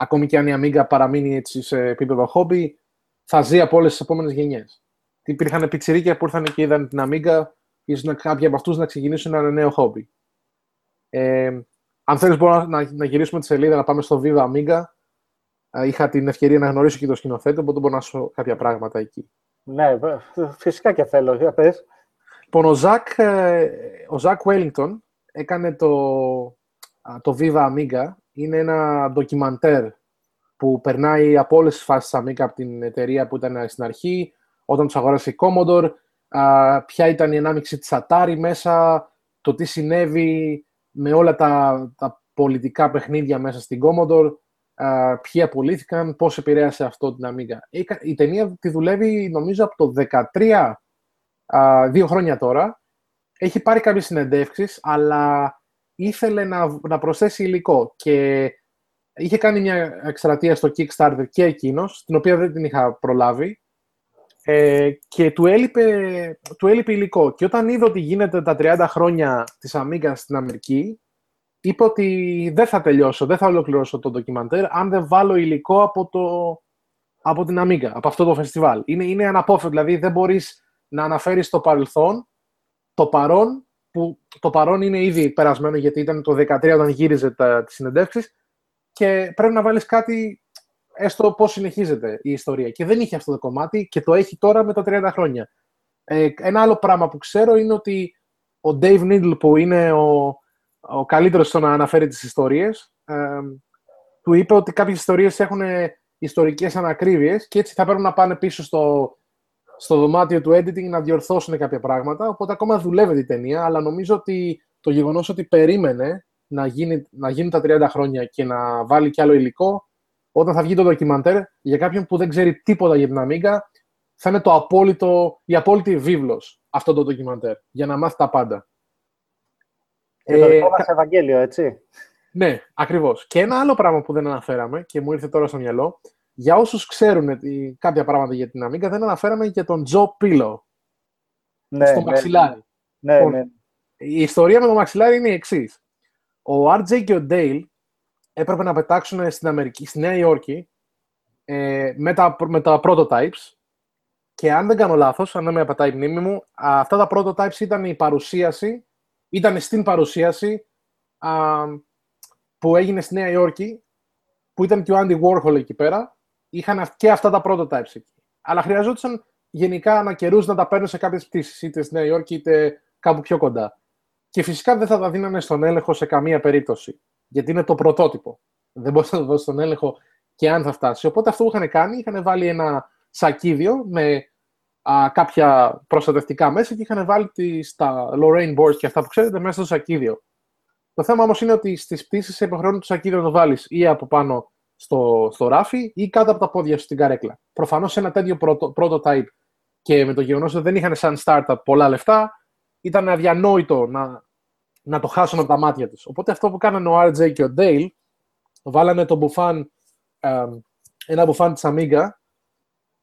Ακόμη και αν η Amiga παραμείνει έτσι σε επίπεδο χόμπι, θα ζει από όλες τις επόμενες γενιές. Υπήρχαν πιτσιρίκια που ήρθαν και είδαν την Amiga, ίσως κάποιοι από αυτούς να ξεκινήσουν ένα νέο χόμπι. Ε, αν θέλεις, μπορούμε να, να γυρίσουμε τη σελίδα, να πάμε στο Viva Amiga. Είχα την ευκαιρία να γνωρίσω και το σκηνοθέτη, οπότε μπορώ να σου κάποια πράγματα εκεί. Ναι, φυσικά και θέλω. Για πες. Λοιπόν, ο Ζακ, ε, ο Ζακ Wellington έκανε το, το Viva Amiga. Είναι ένα ντοκιμαντέρ που περνάει από όλες τις φάσεις Amiga από την εταιρεία που ήταν στην αρχή, όταν τους αγόρασε η Commodore, ποια ήταν η ανάμειξη της Atari μέσα, το τι συνέβη με όλα τα, τα πολιτικά παιχνίδια μέσα στην Commodore, ποιοι απολύθηκαν, πώς επηρέασε αυτό την Amiga. Η ταινία τη δουλεύει νομίζω από το 2013, δύο χρόνια τώρα. Έχει πάρει κάποιες συνεντεύξεις, αλλά ήθελε να, να προσθέσει υλικό και είχε κάνει μια εκστρατεία στο Kickstarter και εκείνος, την οποία δεν την είχα προλάβει ε, και του έλειπε, του έλειπε υλικό. Και όταν είδε ότι γίνεται τα 30 χρόνια της Amiga στην Αμερική, είπε ότι δεν θα τελειώσω, δεν θα ολοκληρώσω το ντοκιμαντέρ αν δεν βάλω υλικό από, το, από την Amiga, από αυτό το φεστιβάλ. Είναι, είναι αναπόφευκτο, δηλαδή δεν μπορείς να αναφέρεις το παρελθόν, το παρόν, που το παρόν είναι ήδη περασμένο γιατί ήταν το 2013 όταν γύριζε τα, τις συνεντεύξεις και πρέπει να βάλεις κάτι έστω πώς συνεχίζεται η ιστορία. Και δεν είχε αυτό το κομμάτι και το έχει τώρα με τα 30 χρόνια. Ε, ένα άλλο πράγμα που ξέρω είναι ότι ο Dave Needle που είναι ο, ο καλύτερος στο να αναφέρει τις ιστορίες, ε, του είπε ότι κάποιες ιστορίες έχουν ιστορικές ανακρίβειες και έτσι θα πρέπει να πάνε πίσω στο, στο δωμάτιο του editing να διορθώσουν κάποια πράγματα. Οπότε ακόμα δουλεύει η ταινία, αλλά νομίζω ότι το γεγονός ότι περίμενε να γίνει, να γίνει τα 30 χρόνια και να βάλει κι άλλο υλικό, όταν θα βγει το ντοκιμαντέρ, για κάποιον που δεν ξέρει τίποτα για την Amiga, θα είναι το απόλυτο, η απόλυτη βίβλος αυτό το ντοκιμαντέρ, για να μάθει τα πάντα. Και το ε, δικό μας Ευαγγέλιο, έτσι. Ναι, ακριβώς. Και ένα άλλο πράγμα που δεν αναφέραμε και μου ήρθε τώρα στο μυαλό, για όσους ξέρουν κάποια πράγματα για την Amiga, δεν αναφέραμε και τον Τζο Πίλο. Ναι, στο ναι, μαξιλάρι. Ναι, λοιπόν, ναι. Η ιστορία με το μαξιλάρι είναι η εξής. Ο RJ και ο Dale έπρεπε να πετάξουν στην Αμερική, στη Νέα Υόρκη ε, με, τα, με τα prototypes και αν δεν κάνω λάθος, αν δεν με απατάει η μνήμη μου, αυτά τα prototypes ήταν η παρουσίαση, ήταν στην παρουσίαση α, που έγινε στη Νέα Υόρκη, που ήταν και ο Andy Warhol εκεί πέρα, είχαν και αυτά τα prototypes εκεί. Αλλά χρειαζόταν γενικά ανά καιρούς να τα παίρνουν σε κάποιες πτήσεις, είτε στη Νέα Υόρκη είτε κάπου πιο κοντά. Και φυσικά δεν θα τα δίνανε στον έλεγχο σε καμία περίπτωση γιατί είναι το πρωτότυπο. Δεν μπορείς να το δώσεις τον έλεγχο και αν θα φτάσει. Οπότε αυτό που είχαν κάνει, είχαν βάλει ένα σακίδιο με α, κάποια προστατευτικά μέσα και είχαν βάλει τις, τα Lorraine boards και αυτά που ξέρετε μέσα στο σακίδιο. Το θέμα όμως είναι ότι στις πτήσεις σε υποχρεώνει το σακίδιο να το βάλεις ή από πάνω στο, στο ράφι ή κάτω από τα πόδια σου στην καρέκλα. Προφανώς ένα τέτοιο prototype και με το γεγονός ότι δεν είχαν σαν startup πολλά λεφτά, ήταν αδιανόητο να να το χάσουν από τα μάτια τους. Οπότε αυτό που κάνανε ο RJ και ο Dale, βάλανε το μπουφάν, ένα μπουφάν της Amiga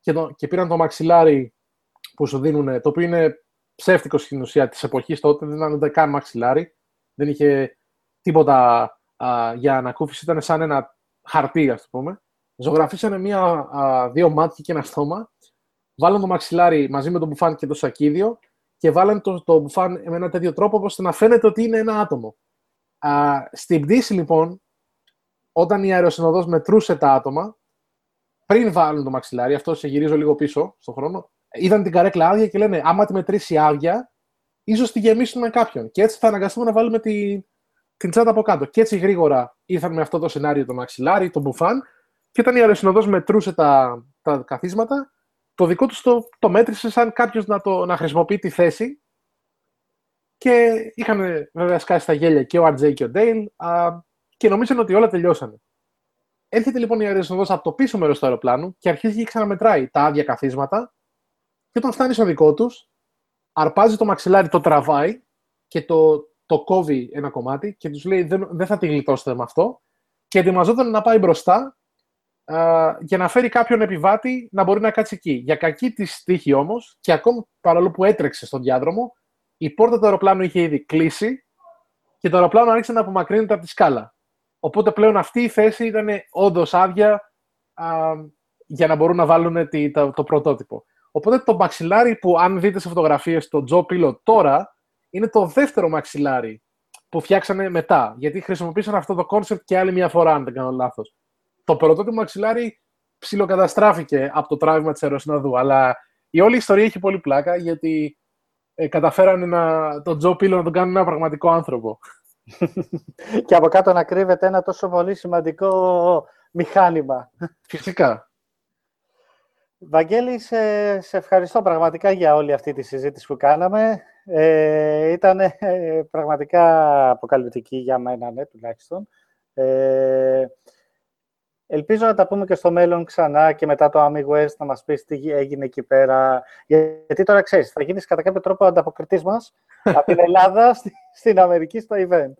και, το, και πήραν το μαξιλάρι που σου δίνουν, το οποίο είναι ψεύτικος στην ουσία της εποχής τότε, δεν ήταν ούτε καν μαξιλάρι, δεν είχε τίποτα α, για ανακούφιση, ήταν σαν ένα χαρτί, ας το πούμε. Ζωγραφίσανε μία, α, δύο μάτια και ένα στόμα, βάλαν το μαξιλάρι μαζί με το μπουφάν και το σακίδιο και βάλανε το, το μπουφάν με ένα τέτοιο τρόπο ώστε να φαίνεται ότι είναι ένα άτομο. Α, στην πτήση, λοιπόν, όταν η αεροσυνοδός μετρούσε τα άτομα, πριν βάλουν το μαξιλάρι, αυτό σε γυρίζω λίγο πίσω στον χρόνο, είδαν την καρέκλα άδεια και λένε άμα τη μετρήσει άδεια, ίσως τη γεμίσουν με κάποιον. Και έτσι θα αναγκαστούμε να βάλουμε τη, την τσάντα από κάτω. Και έτσι γρήγορα ήρθαν με αυτό το σενάριο το μαξιλάρι, το μπουφάν, και όταν η αεροσυνοδός μετρούσε τα, τα καθίσματα, το δικό τους το, το μέτρησε σαν κάποιος να, το, να χρησιμοποιεί τη θέση και είχαν βέβαια σκάσει τα γέλια και ο RJ και ο Dale και νομίζαν ότι όλα τελειώσανε. Έρχεται λοιπόν η αεροσυνοδός από το πίσω μέρος του αεροπλάνου και αρχίζει και ξαναμετράει τα άδεια καθίσματα και όταν φτάνει στο δικό τους, αρπάζει το μαξιλάρι, το τραβάει και το, το κόβει ένα κομμάτι και τους λέει: Δεν, δεν θα τη γλιτώσετε με αυτό. Και ετοιμαζόταν να πάει μπροστά για να φέρει κάποιον επιβάτη να μπορεί να κάτσει εκεί. Για κακή τη τύχη όμως, και ακόμη παρόλο που έτρεξε στον διάδρομο, η πόρτα του αεροπλάνου είχε ήδη κλείσει και το αεροπλάνο άρχισε να απομακρύνεται από τη σκάλα. Οπότε πλέον αυτή η θέση ήταν όντως άδεια α, για να μπορούν να βάλουν τη, το, το πρωτότυπο. Οπότε το μαξιλάρι που αν δείτε σε φωτογραφίες το Joe Pillow τώρα είναι το δεύτερο μαξιλάρι που φτιάξανε μετά. Γιατί χρησιμοποίησαν αυτό το concept και άλλη μια φορά, αν δεν κάνω λάθος. Το πρωτότυπο μαξιλάρι ψιλοκαταστράφηκε από το τράβημα της αεροσυνοδού, αλλά η όλη ιστορία έχει πολύ πλάκα γιατί ε, καταφέρανε να, τον Joe Pillow να τον κάνουν ένα πραγματικό άνθρωπο. και από κάτω να κρύβεται ένα τόσο πολύ σημαντικό μηχάνημα. Φυσικά. Βαγγέλη, σε, ευχαριστώ πραγματικά για όλη αυτή τη συζήτηση που κάναμε. Ε, ήταν ε, πραγματικά αποκαλυπτική για μένα, ναι, τουλάχιστον. Ε, ελπίζω να τα πούμε και στο μέλλον ξανά και μετά το Ami West να μας πεις τι έγινε εκεί πέρα. Γιατί τώρα ξέρεις, θα γίνεις κατά κάποιο τρόπο ανταποκριτής μας από την Ελλάδα στην Αμερική στο event.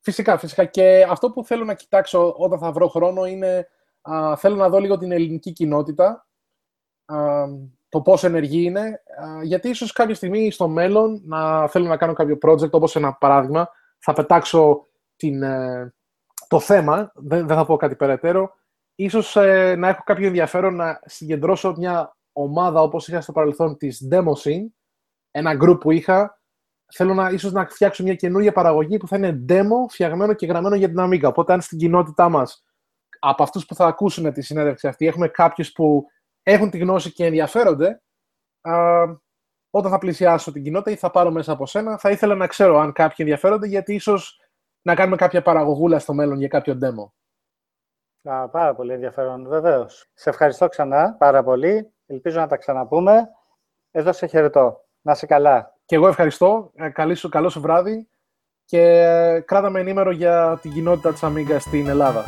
Φυσικά, φυσικά. Και αυτό που θέλω να κοιτάξω όταν θα βρω χρόνο είναι α, θέλω να δω λίγο την ελληνική κοινότητα, α, το πόσο ενεργή είναι, γιατί ίσως κάποια στιγμή στο μέλλον να θέλω να κάνω κάποιο project, όπως ένα παράδειγμα, θα πετάξω την, ε, το θέμα, δεν, δεν θα πω κάτι περαιτέρω, ίσως ε, να έχω κάποιο ενδιαφέρον να συγκεντρώσω μια ομάδα όπως είχα στο παρελθόν της Demo Scene, ένα group που είχα, θέλω να, ίσως να φτιάξω μια καινούργια παραγωγή που θα είναι demo, φτιαγμένο και γραμμένο για την Amiga. Οπότε αν στην κοινότητά μας από αυτούς που θα ακούσουν τη συνέντευξη αυτή, έχουμε κάποιους που έχουν τη γνώση και ενδιαφέρονται, α, όταν θα πλησιάσω την κοινότητα ή θα πάρω μέσα από σένα, θα ήθελα να ξέρω αν κάποιοι ενδιαφέρονται, γιατί ίσως να κάνουμε κάποια παραγωγούλα στο μέλλον για κάποιο demo. Α, πάρα πολύ ενδιαφέρον, βεβαίως. Σε ευχαριστώ ξανά πάρα πολύ. Ελπίζω να τα ξαναπούμε. Εδώ σε χαιρετώ. Να είσαι καλά. Και εγώ ευχαριστώ. Ε, καλή σου, καλό σου βράδυ και ε, κράτα με ενήμερο για την κοινότητα της Amiga στην Ελλάδα.